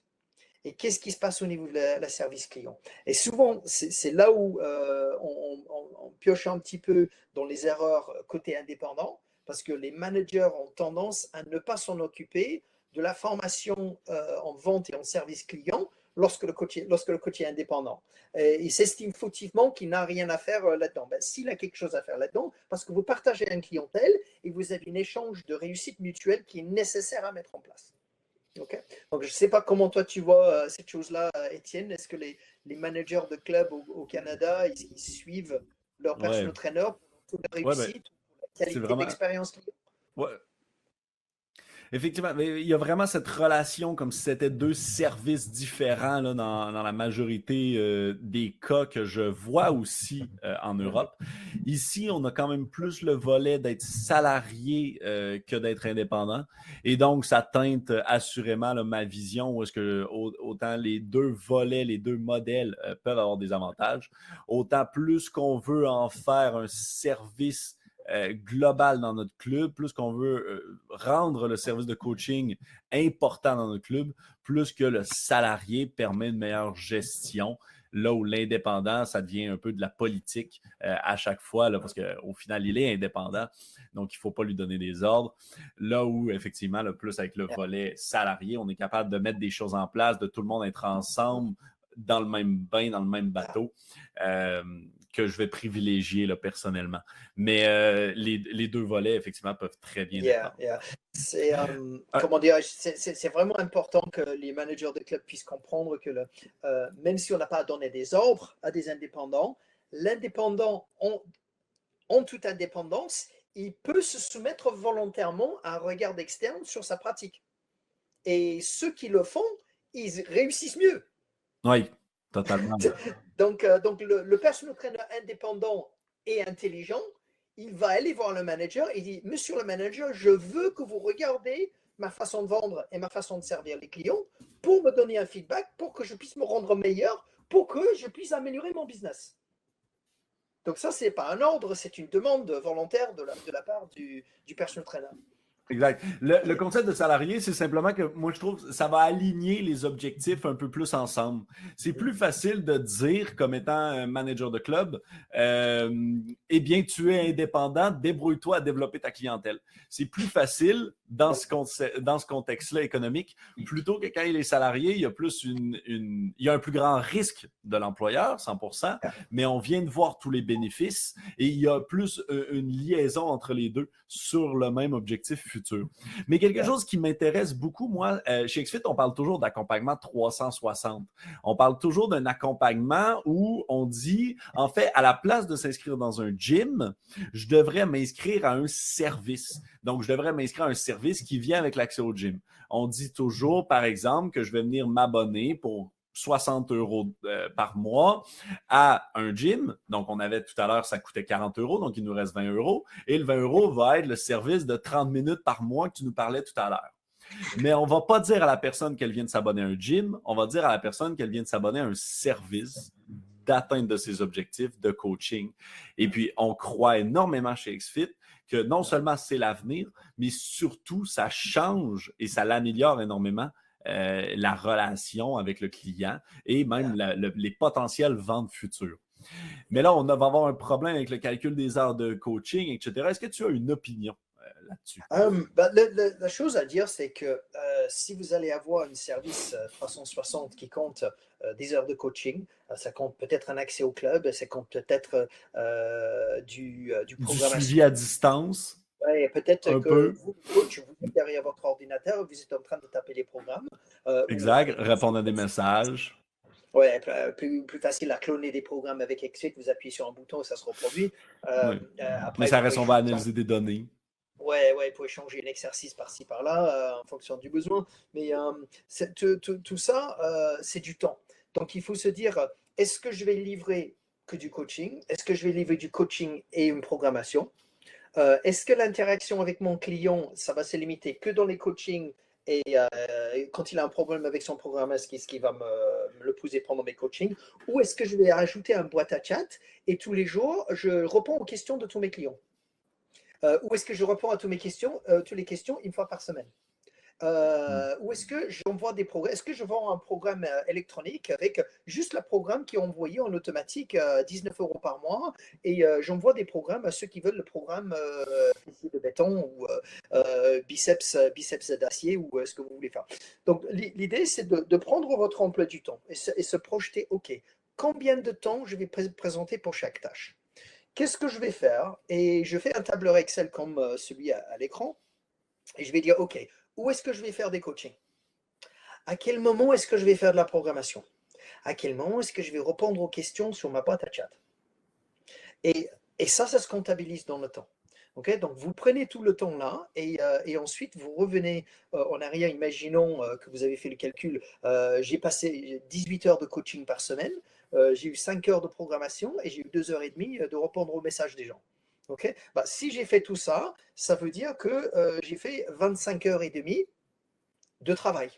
et qu'est-ce qui se passe au niveau de la, service client? Et souvent, c'est là où euh, on, pioche un petit peu dans les erreurs côté indépendant, parce que les managers ont tendance à ne pas s'en occuper de la formation euh, en vente et en service client lorsque le coach, lorsque le coach est indépendant. Et il s'estime fautivement qu'il n'a rien à faire euh, là-dedans. Ben, S'il a quelque chose à faire là-dedans, parce que vous partagez une clientèle et vous avez un échange de réussite mutuelle qui est nécessaire à mettre en place. Ok? Donc, je ne sais pas comment toi tu vois euh, cette chose-là, euh, Étienne. Est-ce que les, les, managers de clubs au, Canada, ils, suivent leur personal trainer pour la réussite, pour la qualité d'expérience client ouais. Effectivement, il y a vraiment cette relation comme si c'était deux services différents là, dans, la majorité euh, des cas que je vois aussi euh, en Europe. Ici, on a quand même plus le volet d'être salarié euh, que d'être indépendant. Et donc, ça teinte assurément ma vision où est-ce que autant les deux volets, les deux modèles peuvent avoir des avantages, autant plus qu'on veut en faire un service euh, global dans notre club, plus qu'on veut euh, rendre le service de coaching important dans notre club, plus que le salarié permet une meilleure gestion. Là où l'indépendant, ça devient un peu de la politique euh, à chaque fois, là, parce qu'au final, il est indépendant, donc il ne faut pas lui donner des ordres. Là où, effectivement, le plus avec le volet salarié, on est capable de mettre des choses en place, de tout le monde être ensemble dans le même bain, dans le même bateau que je vais privilégier là, personnellement. Mais euh, les, les, deux volets, effectivement, peuvent très bien yeah, yeah. C'est, euh, comment dire, c'est, vraiment important que les managers de club puissent comprendre que le, euh, même si on n'a pas à donner des ordres à des indépendants, l'indépendant, en, toute indépendance, il peut se soumettre volontairement à un regard externe sur sa pratique. Et ceux qui le font, ils réussissent mieux. Oui. Donc, euh, donc le, le personal trainer indépendant et intelligent, il va aller voir le manager et dit Monsieur le manager, je veux que vous regardez ma façon de vendre et ma façon de servir les clients pour me donner un feedback, pour que je puisse me rendre meilleur, pour que je puisse améliorer mon business. Donc ça, ce n'est pas un ordre, c'est une demande volontaire de la, de la part du, du personal trainer. Exact. Le, concept de salarié, c'est simplement que moi, je trouve ça va aligner les objectifs un peu plus ensemble. C'est plus facile de dire, comme étant un manager de club, euh, eh bien, tu es indépendant, débrouille-toi à développer ta clientèle. C'est plus facile dans ce, ce contexte-là économique, plutôt que quand il est salarié, il y a plus une, il y a un plus grand risque de l'employeur, 100%, mais on vient de voir tous les bénéfices et il y a plus euh, une liaison entre les deux sur le même objectif futur. Mais quelque chose qui m'intéresse beaucoup, moi, euh, chez XFIT, on parle toujours d'accompagnement 360. On parle toujours d'un accompagnement où on dit, en fait, à la place de s'inscrire dans un gym, je devrais m'inscrire à un service. Donc, je devrais m'inscrire à un service qui vient avec l'accès au gym. On dit toujours, par exemple, que je vais venir m'abonner pour 60 euros euh, par mois à un gym. Donc, on avait tout à l'heure, ça coûtait 40 euros, donc il nous reste 20 euros. Et le 20 euros va être le service de 30 minutes par mois que tu nous parlais tout à l'heure. Mais on ne va pas dire à la personne qu'elle vient de s'abonner à un gym, on va dire à la personne qu'elle vient de s'abonner à un service d'atteinte de ses objectifs de coaching. Et puis, on croit énormément chez XFIT que non seulement c'est l'avenir, mais surtout ça change et ça l'améliore énormément euh, la relation avec le client et même les potentielles ventes futures. Mais là, on va avoir un problème avec le calcul des heures de coaching, etc. Est-ce que tu as une opinion là-dessus? Bah, la chose à dire, c'est que si vous allez avoir un service 360 qui compte des heures de coaching, ça compte peut-être un accès au club, ça compte peut-être du, du, du suivi à distance. Peut-être que vous, coach, vous êtes derrière votre ordinateur, vous êtes en train de taper les programmes. exact, répondre à des messages. Oui, plus, plus, facile à cloner des programmes avec Exit, vous appuyez sur un bouton et ça se reproduit. Euh, euh, Mais ça reste, on va analyser des données. Oui, ouais, pour échanger un exercice par-ci, par-là, euh, en fonction du besoin. Mais tout, ça, c'est du temps. Donc, il faut se dire, est-ce que je vais livrer que du coaching? Est-ce que je vais livrer du coaching et une programmation? Est-ce que l'interaction avec mon client, ça va se limiter que dans les coachings et euh, quand il a un problème avec son programme, est-ce qu'il va me, le poser pendant mes coachings? Ou est-ce que je vais rajouter un boîte à chat et tous les jours, je réponds aux questions de tous mes clients? Euh, Ou est-ce que je réponds à toutes mes questions, euh, toutes les questions une fois par semaine? Euh, ou est-ce que j'envoie des programmes Est-ce que je vends un programme euh, électronique avec juste le programme qui est envoyé en automatique à 19 euros par mois et euh, j'envoie des programmes à ceux qui veulent le programme de béton ou biceps, biceps d'acier ou ce que vous voulez faire. Donc l'idée c'est de, prendre votre emploi du temps et se, projeter, ok, combien de temps je vais présenter pour chaque tâche? Qu'est-ce que je vais faire? Et je fais un tableur Excel comme celui à l'écran et je vais dire, ok, où est-ce que je vais faire des coachings? À quel moment est-ce que je vais faire de la programmation? À quel moment est-ce que je vais répondre aux questions sur ma boîte à chat? Et, ça, ça se comptabilise dans le temps. Donc, vous prenez tout le temps là et, euh, ensuite vous revenez euh, en arrière. Imaginons euh, que vous avez fait le calcul. j'ai passé 18 heures de coaching par semaine. j'ai eu 5 heures de programmation et j'ai eu 2 heures et demie de répondre aux messages des gens. Bah, si j'ai fait tout ça, ça veut dire que euh, j'ai fait 25 heures et demie de travail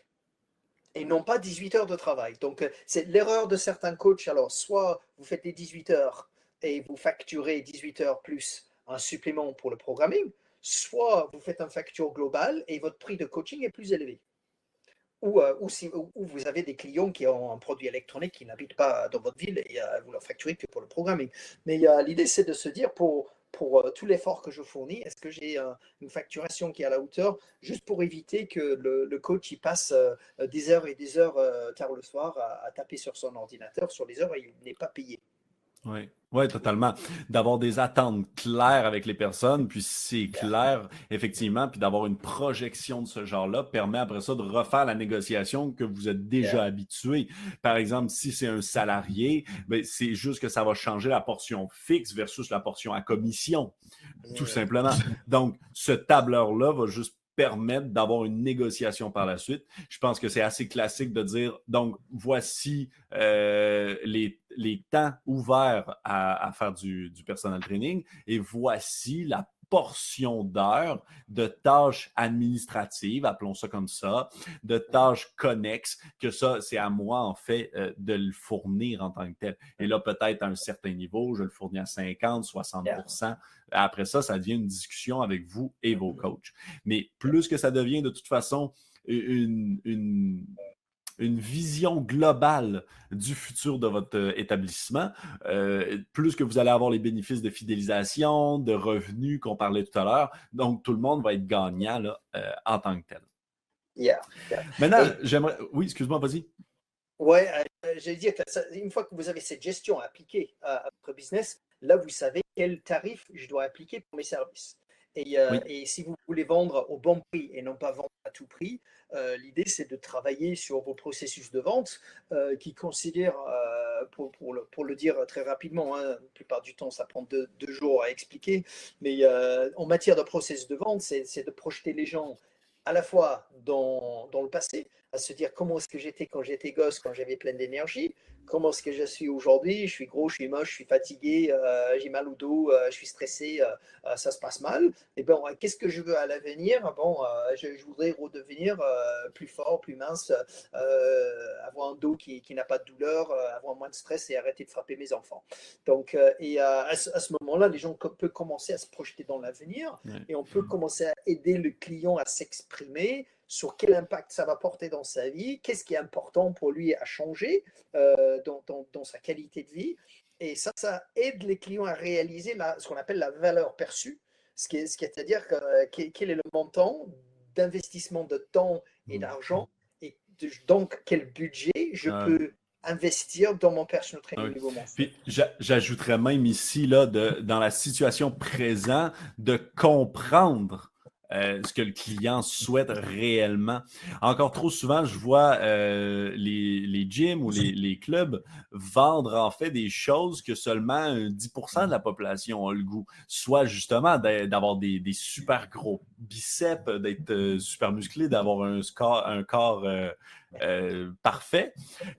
et non pas 18 heures de travail. Donc, euh, c'est l'erreur de certains coachs. Alors, soit vous faites les 18 heures et vous facturez 18 heures plus un supplément pour le programming, soit vous faites un facture global et votre prix de coaching est plus élevé. Ou, euh, ou, si, vous avez des clients qui ont un produit électronique qui n'habitent pas dans votre ville et vous leur facturez que pour le programming. Mais l'idée, c'est de se dire pour pour euh, tout l'effort que je fournis. Est-ce que j'ai euh, une facturation qui est à la hauteur? Juste pour éviter que le, coach il passe euh, des heures et des heures tard le soir à, taper sur son ordinateur sur les heures et il n'est pas payé oui, ouais, totalement. D'avoir des attentes claires avec les personnes, puis c'est clair, effectivement, puis d'avoir une projection de ce genre-là permet après ça de refaire la négociation que vous êtes déjà habitué. Par exemple, si c'est un salarié, ben, c'est juste que ça va changer la portion fixe versus la portion à commission, tout simplement. Donc, ce tableur-là va juste permettre d'avoir une négociation par la suite. Je pense que c'est assez classique de dire, donc, voici euh, les, temps ouverts à, faire du, du personal training et voici la portion d'heures de tâches administratives, appelons ça comme ça, de tâches connexes, que ça, c'est à moi, en fait, euh, de le fournir en tant que tel. Et là, peut-être à un certain niveau, je le fournis à 50, 60% Après ça, ça devient une discussion avec vous et vos mm-hmm. coachs. Mais plus que ça devient de toute façon une, une une vision globale du futur de votre euh, établissement, euh, plus que vous allez avoir les bénéfices de fidélisation, de revenus qu'on parlait tout à l'heure. Donc, tout le monde va être gagnant euh, en tant que tel. Yeah, Maintenant, j'aimerais. Oui, excuse-moi, vas-y. Oui, je dire que une fois que vous avez cette gestion appliquée à votre business, là, vous savez quel tarif je dois appliquer pour mes services. Et, et, si vous voulez vendre au bon prix et non pas vendre à tout prix, euh, l'idée, c'est de travailler sur vos processus de vente euh, qui considèrent, euh, pour, pour, le, pour, le, dire très rapidement, hein, la plupart du temps, ça prend deux, deux jours à expliquer, mais en matière de processus de vente, c'est de projeter les gens à la fois dans, dans le passé, à se dire comment est-ce que j'étais quand j'étais gosse, quand j'avais plein d'énergie, comment est-ce que je suis aujourd'hui, je suis gros, je suis moche, je suis fatigué, euh, j'ai mal au dos, euh, je suis stressé, euh, ça se passe mal. Et bon, qu'est-ce que je veux à l'avenir? Bon, je, voudrais redevenir plus fort, plus mince, avoir un dos qui, qui n'a pas de douleur, avoir moins de stress et arrêter de frapper mes enfants. Donc, et à, ce, moment-là, les gens peuvent commencer à se projeter dans l'avenir et on peut commencer à aider le client à s'exprimer sur quel impact ça va porter dans sa vie, qu'est-ce qui est important pour lui à changer euh, dans, dans, sa qualité de vie. Et ça, ça aide les clients à réaliser la, ce qu'on appelle la valeur perçue. C'est-à-dire quel est le montant d'investissement de temps et mmh. d'argent et donc quel budget je peux investir dans mon personal training Puis j'ajouterais même ici, là, de, dans la situation présente, de comprendre euh, ce que le client souhaite réellement. Encore trop souvent, je vois euh, les, les, gyms ou les, les, clubs vendre en fait des choses que seulement 10% de la population a le goût. Soit justement d'avoir des, des, super gros biceps, d'être euh, super musclé, d'avoir un, un corps euh, parfait,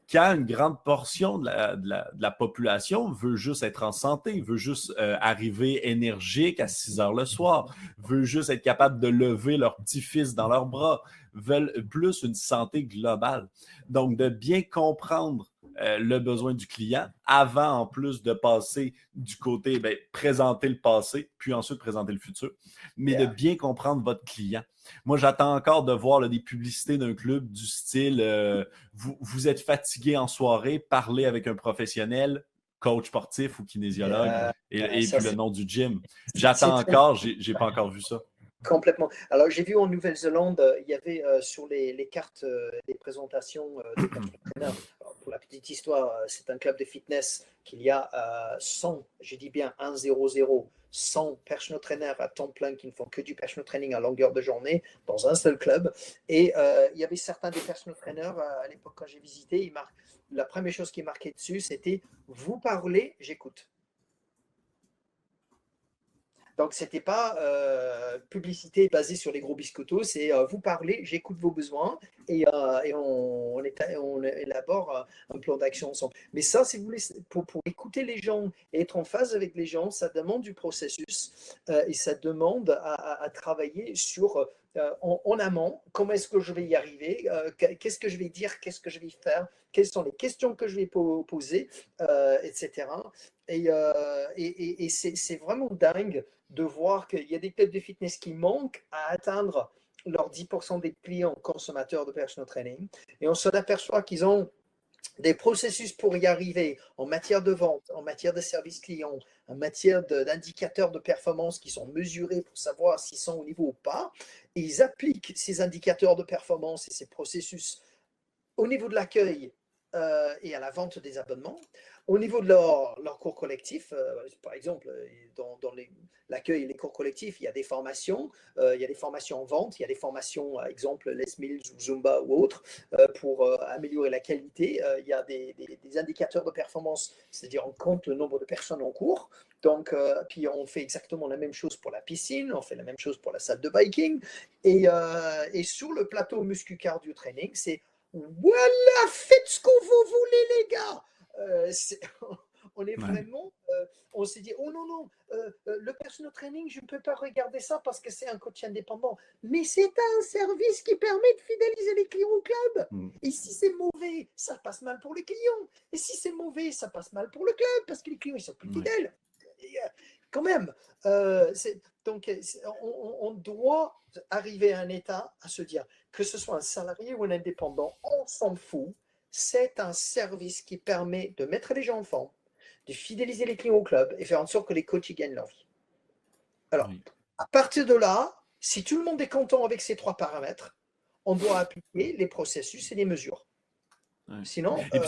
quand une grande portion de la, population veut juste être en santé, veut juste euh, arriver énergique à 6 heures le soir, veut juste être capable de lever leur petit-fils dans leurs bras, veulent plus une santé globale. Donc, de bien comprendre euh, le besoin du client avant, en plus, de passer du côté, ben, présenter le passé, puis ensuite présenter le futur, mais de bien comprendre votre client. Moi, j'attends encore de voir des publicités d'un club du style euh, vous, êtes fatigué en soirée, parlez avec un professionnel, coach sportif ou kinésiologue, et, puis le nom du gym. J'attends encore, j'ai pas encore vu ça. Complètement. Alors, j'ai vu en Nouvelle-Zélande, euh, il y avait euh, sur les, cartes des présentations des la petite histoire, c'est un club de fitness qu'il y a 100, je dis bien 1 0 0 100 personal trainers à temps plein qui ne font que du personal training à longueur de journée dans un seul club. Et euh, il y avait certains des personal trainers euh, à l'époque quand j'ai visité, la première chose qui marquait dessus, c'était vous parlez, j'écoute. Donc, ce n'était pas euh, publicité basée sur les gros biscottos, c'est euh, vous parlez, j'écoute vos besoins et, euh, on, on, élabore un plan d'action ensemble. Mais ça, si vous pour, écouter les gens et être en phase avec les gens, ça demande du processus et ça demande à travailler sur en, amont, comment est-ce que je vais y arriver, qu'est-ce que je vais dire, qu'est-ce que je vais faire, quelles sont les questions que je vais poser, etc. Et, et, c'est vraiment dingue de voir qu'il y a des clubs de fitness qui manquent à atteindre leurs 10% des clients consommateurs de personal training. Et on s'aperçoit qu'ils ont des processus pour y arriver en matière de vente, en matière de service client, en matière d'indicateurs de, performance qui sont mesurés pour savoir s'ils sont au niveau ou pas. Et ils appliquent ces indicateurs de performance et ces processus au niveau de l'accueil euh, et à la vente des abonnements. Au niveau de leur, leur cours collectif, euh, par exemple, euh, dans, l'accueil et les cours collectifs, il y a des formations, euh, il y a des formations en vente, il y a des formations, par exemple, Les Mills ou Zumba ou autres, pour améliorer la qualité. il y a des, indicateurs de performance, c'est-à-dire on compte le nombre de personnes en cours. Donc, puis on fait exactement la même chose pour la piscine, on fait la même chose pour la salle de biking. Et, et sur le plateau muscu-cardio training, c'est voilà, faites ce que vous voulez, les gars. Euh, on est vraiment, euh, on s'est dit, oh non, non, euh, le personal training, je ne peux pas regarder ça parce que c'est un coach indépendant. Mais c'est un service qui permet de fidéliser les clients au club. Mm. Et si c'est mauvais, ça passe mal pour les clients. Et si c'est mauvais, ça passe mal pour le club parce que les clients, ils sont plus fidèles. quand même, donc on, on, doit arriver à un état à se dire que ce soit un salarié ou un indépendant, on s'en fout c'est un service qui permet de mettre les gens en forme, de fidéliser les clients au club et faire en sorte que les coachs y gagnent leur vie. Alors, à partir de là, si tout le monde est content avec ces trois paramètres, on doit appliquer les processus et les mesures. Sinon, et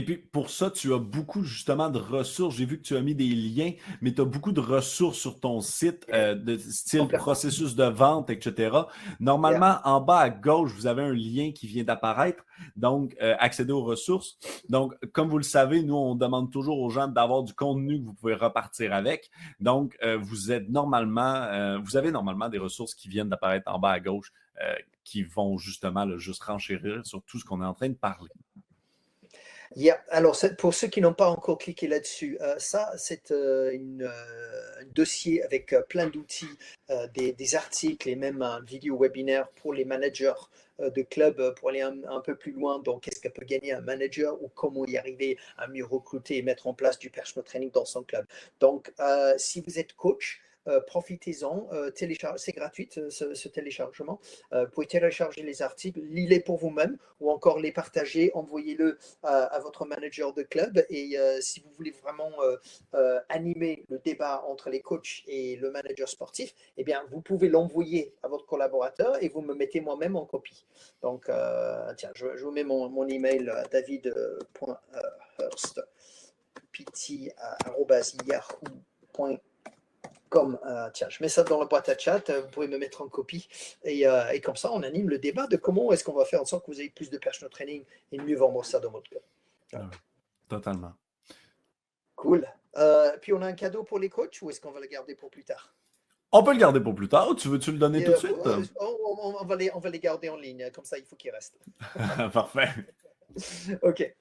puis pour ça, tu as beaucoup justement de ressources. J'ai vu que tu as mis des liens, mais tu as beaucoup de ressources sur ton site, euh, de style processus de vente, etc. Normalement, en bas à gauche, vous avez un lien qui vient d'apparaître. Donc, euh, accéder aux ressources. Donc, comme vous le savez, nous, on demande toujours aux gens d'avoir du contenu que vous pouvez repartir avec. Donc, euh, vous êtes normalement, vous avez normalement des ressources qui viennent d'apparaître en bas à gauche qui vont justement juste renchérir sur tout ce qu'on est en train de parler. Alors, pour ceux qui n'ont pas encore cliqué là-dessus, euh, ça, c'est euh, euh, un dossier avec plein d'outils, des, articles et même un vidéo webinaire pour les managers de clubs pour aller un, peu plus loin dans qu'est-ce que peut gagner un manager ou comment y arriver à mieux recruter et mettre en place du personal training dans son club? Donc, si vous êtes coach, profitez-en, c'est gratuit ce, téléchargement. vous pouvez télécharger les articles, lisez-les pour vous-même ou encore les partager, envoyez-le à, votre manager de club. Et si vous voulez vraiment animer le débat entre les coachs et le manager sportif, eh bien, vous pouvez l'envoyer à votre collaborateur et vous me mettez moi-même en copie. Donc, tiens, je, vous mets mon, mon email david.hurst.pt.yahoo.com comme, euh, tiens, je mets ça dans la boîte à chat, vous pouvez me mettre en copie. Et, euh, et comme ça, on anime le débat de comment est-ce qu'on va faire en sorte que vous ayez plus de personal training et mieux vendre ça dans votre club. Ah totalement. Cool. Euh, puis on a un cadeau pour les coachs ou est-ce qu'on va le garder pour plus tard? On peut le garder pour plus tard. Tu veux-tu le donner tout de suite? On, va les, on va les garder en ligne. Comme ça, il faut qu'ils restent. Parfait. OK.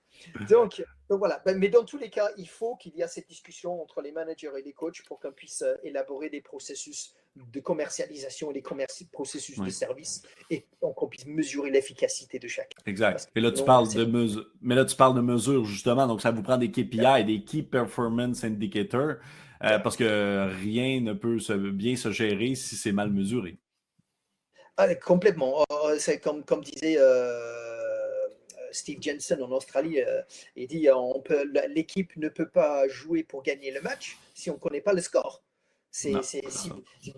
Donc, donc voilà, ben, mais dans tous les cas, il faut qu'il y ait cette discussion entre les managers et les coachs pour qu'on puisse euh, élaborer des processus de commercialisation, des processus de service et qu'on puisse mesurer l'efficacité de chacun. Exact. Et là, tu parles de mesures. Mais là, tu parles de mesures, justement. Donc, ça vous prend des KPI et des Key Performance Indicators euh, parce que rien ne peut bien se gérer si c'est mal mesuré. Ah, complètement. Oh, oh, c'est comme, comme disait. Euh, Steve Jensen en Australie, euh, il dit euh, l'équipe ne peut pas jouer pour gagner le match si on ne connaît pas le score. si,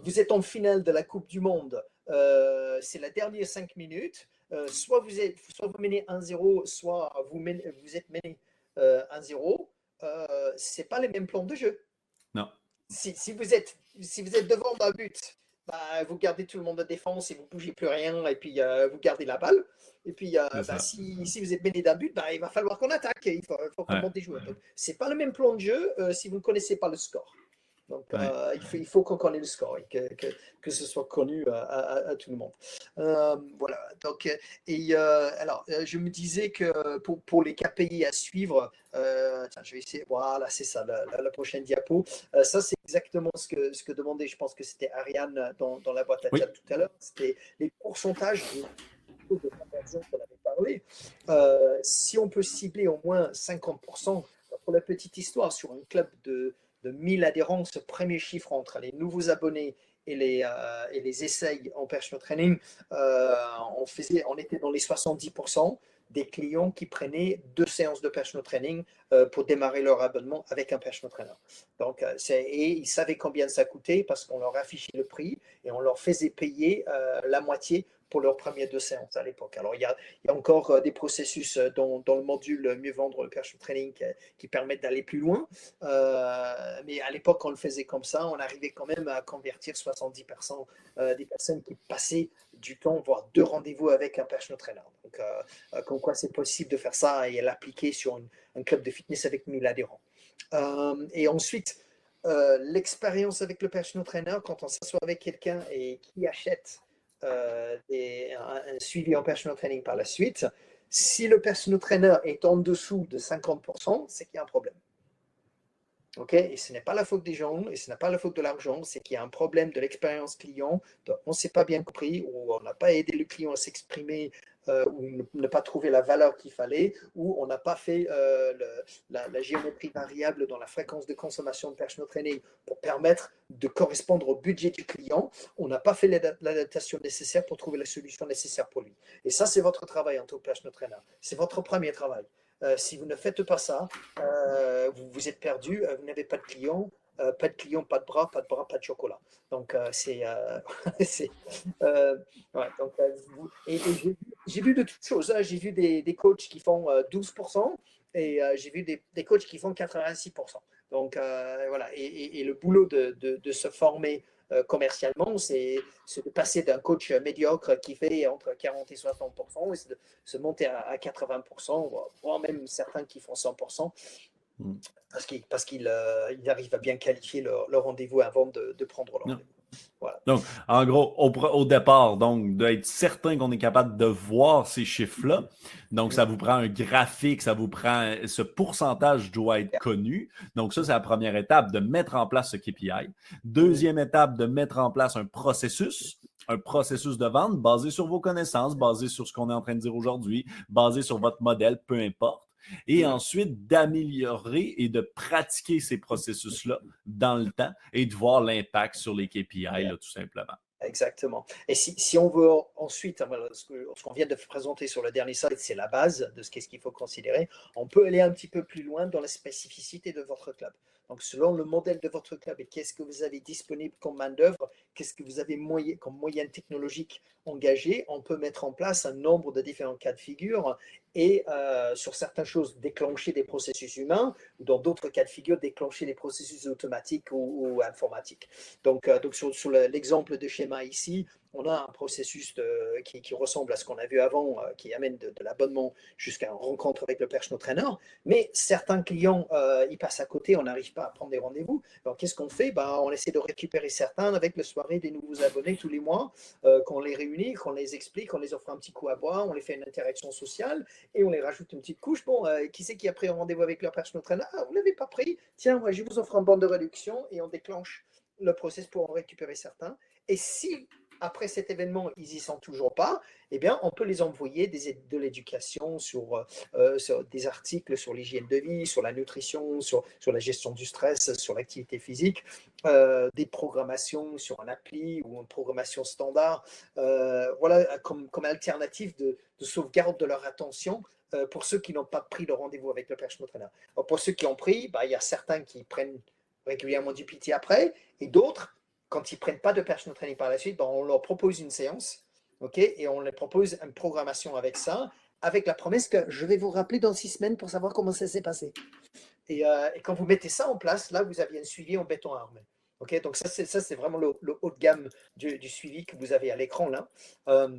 vous êtes en finale de la Coupe du Monde, euh, c'est la dernière cinq minutes. soit, vous êtes, soit vous menez 1-0, soit vous, vous êtes mené 1-0. Ce n'est pas les mêmes plans de jeu. Non. Si, si, vous êtes, si vous êtes devant un but, bah, vous gardez tout le monde de défense et vous ne bougez plus rien et puis vous gardez la balle. Et puis, euh, bah, si, vous êtes mené d'un but, bah, il va falloir qu'on attaque. Il faut, faut qu'on monte des joueurs. Ce n'est pas le même plan de jeu euh, si vous ne connaissez pas le score. Donc, euh, il faut, qu'on connaisse le score et que, ce soit connu à, tout le monde. voilà. Donc, et alors, je me disais que pour, les KPI à suivre, je vais essayer. Voilà, c'est ça, la, prochaine diapo. ça, c'est exactement ce que, ce que demandait, je pense que c'était Ariane dans, la boîte à chat tout à l'heure. C'était les pourcentages de conversion qu'on avait parlé, euh, si on peut cibler au moins 50%, pour la petite histoire, sur un club de, de 1000 adhérents, ce premier chiffre entre les nouveaux abonnés et les, euh, et les essais en personal training, euh, on, faisait, on était dans les 70% des clients qui prenaient deux séances de personal training pour démarrer leur abonnement avec un personal trainer. Donc, et ils savaient combien ça coûtait parce qu'on leur affichait le prix et on leur faisait payer la moitié pour leurs premières deux séances à l'époque. Alors, il y, a, encore euh, des processus euh, dans, le module Mieux vendre le personal training qui, permettent d'aller plus loin. Euh, mais à l'époque, on le faisait comme ça. On arrivait quand même à convertir 70% des personnes qui passaient du temps, voire deux rendez-vous avec un personal trainer. Donc, comme quoi c'est possible de faire ça et l'appliquer sur un club de fitness avec 1000 adhérents. et ensuite, l'expérience avec le personal trainer, quand on s'assoit avec quelqu'un et qui achète euh, un, suivi en personal training par la suite. Si le personal trainer est en dessous de 50%, c'est qu'il y a un problème. OK? Et ce n'est pas la faute des gens, et ce n'est pas la faute de l'argent, c'est qu'il y a un problème de l'expérience client. on ne s'est pas bien compris, ou on n'a pas aidé le client à s'exprimer euh, ou ne, pas trouver la valeur qu'il fallait, ou on n'a pas fait euh, la, géométrie variable dans la fréquence de consommation de personal training pour permettre de correspondre au budget du client, on n'a pas fait l'adaptation nécessaire pour trouver la solution nécessaire pour lui. Et ça, c'est votre travail en tant que personal trainer. C'est votre premier travail. Euh, si vous ne faites pas ça, vous, vous êt perdu, vous n'avez pas de client, euh, pas de client, pas de bras, pas de bras, pas de chocolat. Donc, euh, c'est. Euh, donc, j'ai vu de toutes choses. Hein. J'ai vu des, des, coachs qui font 12% et j'ai vu des, des, coachs qui font 86%. Donc, voilà. Et, et, le boulot de, de se former commercialement, c'est de passer d'un coach médiocre qui fait entre 40 et 60% et de se monter à, à 80%, voire même certains qui font 100%. Mm. Parce qu'ils parce qu'il euh, arrivent à bien qualifier leur, rendez-vous avant de, prendre leur rendez-vous. Donc, en gros, au, au départ, donc, d'être certain qu'on est capable de voir ces chiffres-là. Donc, ça vous prend un graphique, ça vous prend ce pourcentage doit être connu. Donc, ça, c'est la première étape de mettre en place ce KPI. Deuxième étape, de mettre en place un processus un processus de vente basé sur vos connaissances, basé sur ce qu'on est en train de dire aujourd'hui, basé sur votre modèle, peu importe. Et ensuite d'améliorer et de pratiquer ces processus-là dans le temps et de voir l'impact sur les KPI, tout simplement. Exactement. Et si, si, on veut ensuite, hein, ce qu'on vient de présenter sur le dernier slide, c'est la base de ce qu'est-ce qu'il faut considérer. On peut aller un petit peu plus loin dans la spécificité de votre club. Donc, selon le modèle de votre club et qu'est-ce que vous avez disponible comme main-d'œuvre, qu'est-ce que vous avez comme moyen technologique engagé, on peut mettre en place un nombre de différents cas de figure et euh, sur certaines choses déclencher des processus humains ou dans d'autres cas de figure déclencher des processus automatiques ou, informatiques. Donc, euh, donc sur l'exemple de schéma ici, on a un processus qui, ressemble à ce qu'on a vu avant, euh, qui amène de, l'abonnement jusqu'à une rencontre avec le personal trainer. Mais certains clients, euh, ils passent à côté, on n'arrive pas à prendre des rendez-vous. Alors qu'est-ce qu'on fait? Ben, On essaie de récupérer certains avec le soirée des nouveaux abonnés tous les mois, euh, qu'on les réunit, qu'on les explique, on les offre un petit coup à boire, on les fait une interaction sociale et on les rajoute une petite couche. Bon, qui c'est qui a pris un rendez-vous avec leur personal trainer Ah, vous ne l'avez pas pris? Tiens, moi, je vous offre un bande de réduction et on déclenche le process pour en récupérer certains. Et si après cet événement, ils n'y sont toujours pas, eh bien, on peut les envoyer des, de l'éducation sur, euh, sur, des articles sur l'hygiène de vie, sur la nutrition, sur, sur la gestion du stress, sur l'activité physique, euh, des programmations sur un appli ou une programmation standard, euh, voilà, comme, comme alternative de, de, sauvegarde de leur attention pour ceux qui n'ont pas pris le rendez-vous avec le personal trainer. pour ceux qui ont pris, bah, il y a certains qui prennent régulièrement du pitié après, et d'autres quand ils ne prennent pas de personal training par la suite, ben, on leur propose une séance, ok, et on leur propose une programmation avec ça, avec la promesse que je vais vous rappeler dans six semaines pour savoir comment ça s'est passé. Et, euh, quand vous mettez ça en place, là, vous avez un suivi en béton armé. ok Donc ça, c'est, vraiment le, haut de gamme du, suivi que vous avez à l'écran là. Euh,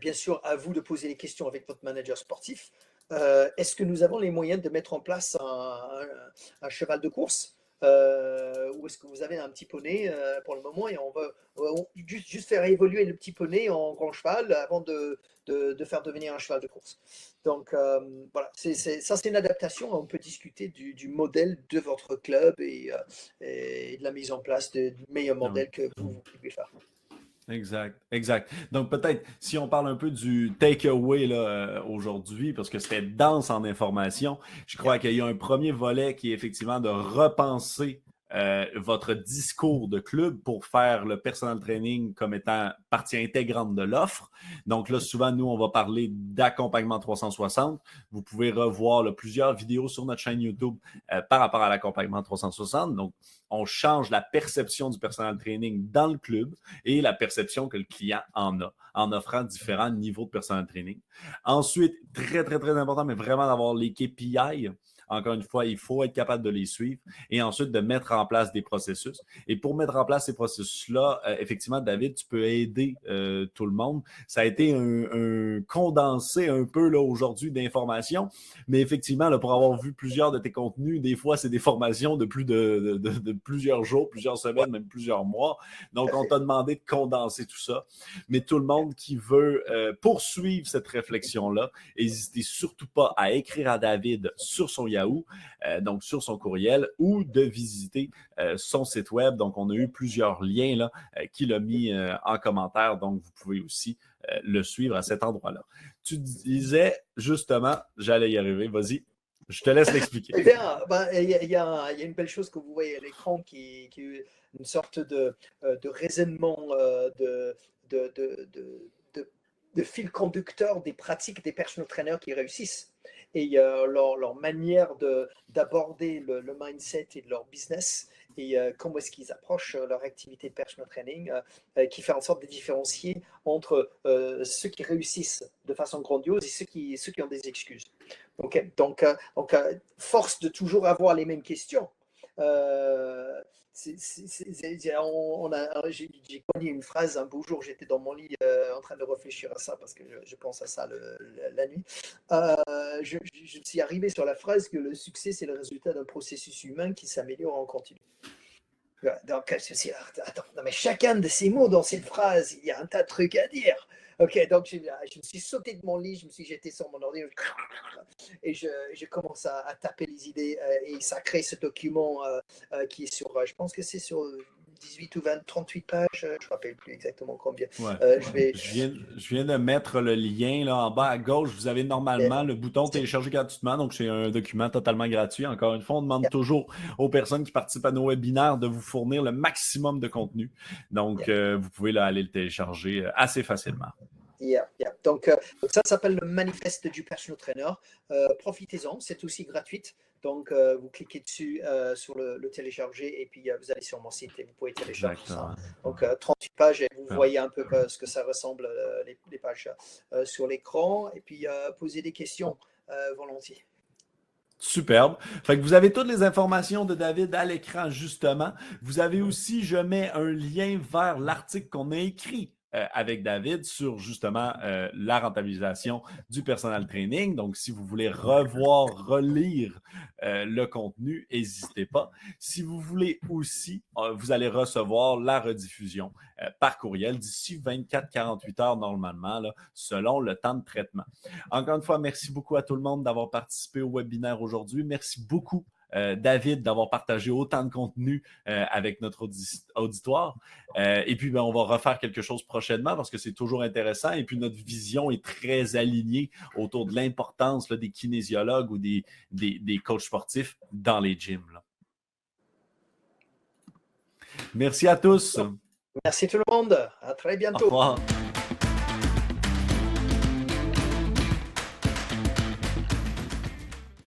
bien sûr, à vous de poser les questions avec votre manager sportif. Euh, est-ce que nous avons les moyens de mettre en place un cheval de course? Euh, ou est-ce que vous avez un petit poney euh, pour le moment et on va juste, faire évoluer le petit poney en grand cheval avant de, de, faire devenir un cheval de course. Donc euh, voilà, c'est, ça c'est une adaptation. On peut discuter du, du modèle de votre club et, et, de la mise en place du meilleur modèle que vous, vous pouvez faire. Exact, exact. Donc peut-être si on parle un peu du takeaway euh, aujourd'hui, parce que c'était dense en information, je crois qu'il y a un premier volet qui est effectivement de repenser euh, votre discours de club pour faire le personal training comme étant partie intégrante de l'offre. Donc là, souvent, nous, on va parler d'accompagnement 360. Vous pouvez revoir plusieurs vidéos sur notre chaîne YouTube euh, par rapport à l'accompagnement 360. Donc, on change la perception du personal training dans le club et la perception que le client en a en offrant différents niveaux de personal training. Ensuite, très, très, très important, mais vraiment d'avoir les KPI encore une fois, il faut être capable de les suivre et ensuite de mettre en place des processus. Et pour mettre en place ces processus-là, euh, effectivement, David, tu peux aider euh, tout le monde. Ça a été un, condensé un peu là aujourd'hui d'informations, mais effectivement, là, pour avoir vu plusieurs de tes contenus, des fois, c'est des formations de plus de, plusieurs jours, plusieurs semaines, même plusieurs mois. Donc, on t'a demandé de condenser tout ça. Mais tout le monde qui veut euh, poursuivre cette réflexion-là, n'hésitez surtout pas à écrire à David sur son Yahoo euh, donc sur son courriel, ou de visiter euh, son site web. Donc, on a eu plusieurs liens là, euh, qu'il a mis en commentaire, donc vous pouvez aussi le suivre à cet endroit-là. Tu disais justement, j'allais y arriver, vas-y. Je te laisse l'expliquer. Ben, il y, a une belle chose que vous voyez à l'écran qui, est une sorte de, raisonnement de, de, de, fil conducteur des pratiques des personal trainers qui réussissent et euh, leur, leur, manière d'aborder le, mindset et leur business et euh, comment est-ce qu'ils approchent euh, leur activité de personal training, qui fait en sorte de différencier entre ceux qui réussissent de façon grandiose et ceux qui, ceux qui ont des excuses. donc, donc force de toujours avoir les mêmes questions j'ai connu une phrase un beau jour, j'étais dans mon lit euh, en train de réfléchir à ça parce que je, pense à ça la nuit. Euh, je, suis arrivé sur la phrase que le succès, c'est le résultat d'un processus humain qui s'améliore en continu. Donc, attends, mais chacun de ces mots dans cette phrase, il y a un tas de trucs à dire. Ok, donc je, me suis sauté de mon lit, je me suis jeté sur mon ordinateur et je, commence à, taper les idées euh, et ça crée ce document euh, euh, qui est sur, je pense que c'est sur 18 ou 20, 38 pages, je ne me rappelle plus exactement combien. je, vais... je, viens, je, viens, de mettre le lien là, en bas à gauche. Vous avez normalement le bouton télécharger gratuitement. Donc, c'est un document totalement gratuit. Encore une fois, on demande toujours aux personnes qui participent à nos webinaires de vous fournir le maximum de contenu. Donc, vous pouvez là, aller le télécharger assez facilement. Yeah, yeah. Donc, euh, ça s'appelle le manifeste du personal trainer. Euh, profitez-en, c'est aussi gratuit. Donc, euh, vous cliquez dessus sur le, télécharger et puis vous allez sur mon site et vous pouvez télécharger ça. Donc, 38 pages et vous voyez un peu ce que ça ressemble, les, pages sur l'écran. Et puis, posez des questions volontiers. Superbe. Fait que vous avez toutes les informations de David à l'écran, justement. Vous avez aussi, je mets un lien vers l'article qu'on a écrit euh, avec David sur justement euh, la rentabilisation du personal training. Donc, si vous voulez revoir, relire euh, le contenu, n'hésitez pas. Si vous voulez aussi, vous allez recevoir la rediffusion par courriel d'ici 24-48 heures normalement, selon le temps de traitement. Encore une fois, merci beaucoup à tout le monde d'avoir participé au webinaire aujourd'hui. Merci beaucoup euh, David, d'avoir partagé autant de contenu euh, avec notre auditoire. Euh, et puis, ben, on va refaire quelque chose prochainement parce que c'est toujours intéressant. Et puis, notre vision est très alignée autour de l'importance des kinésiologues ou des, des, coachs sportifs dans les gyms. Merci à tous. Merci tout le monde. À très bientôt. Au revoir.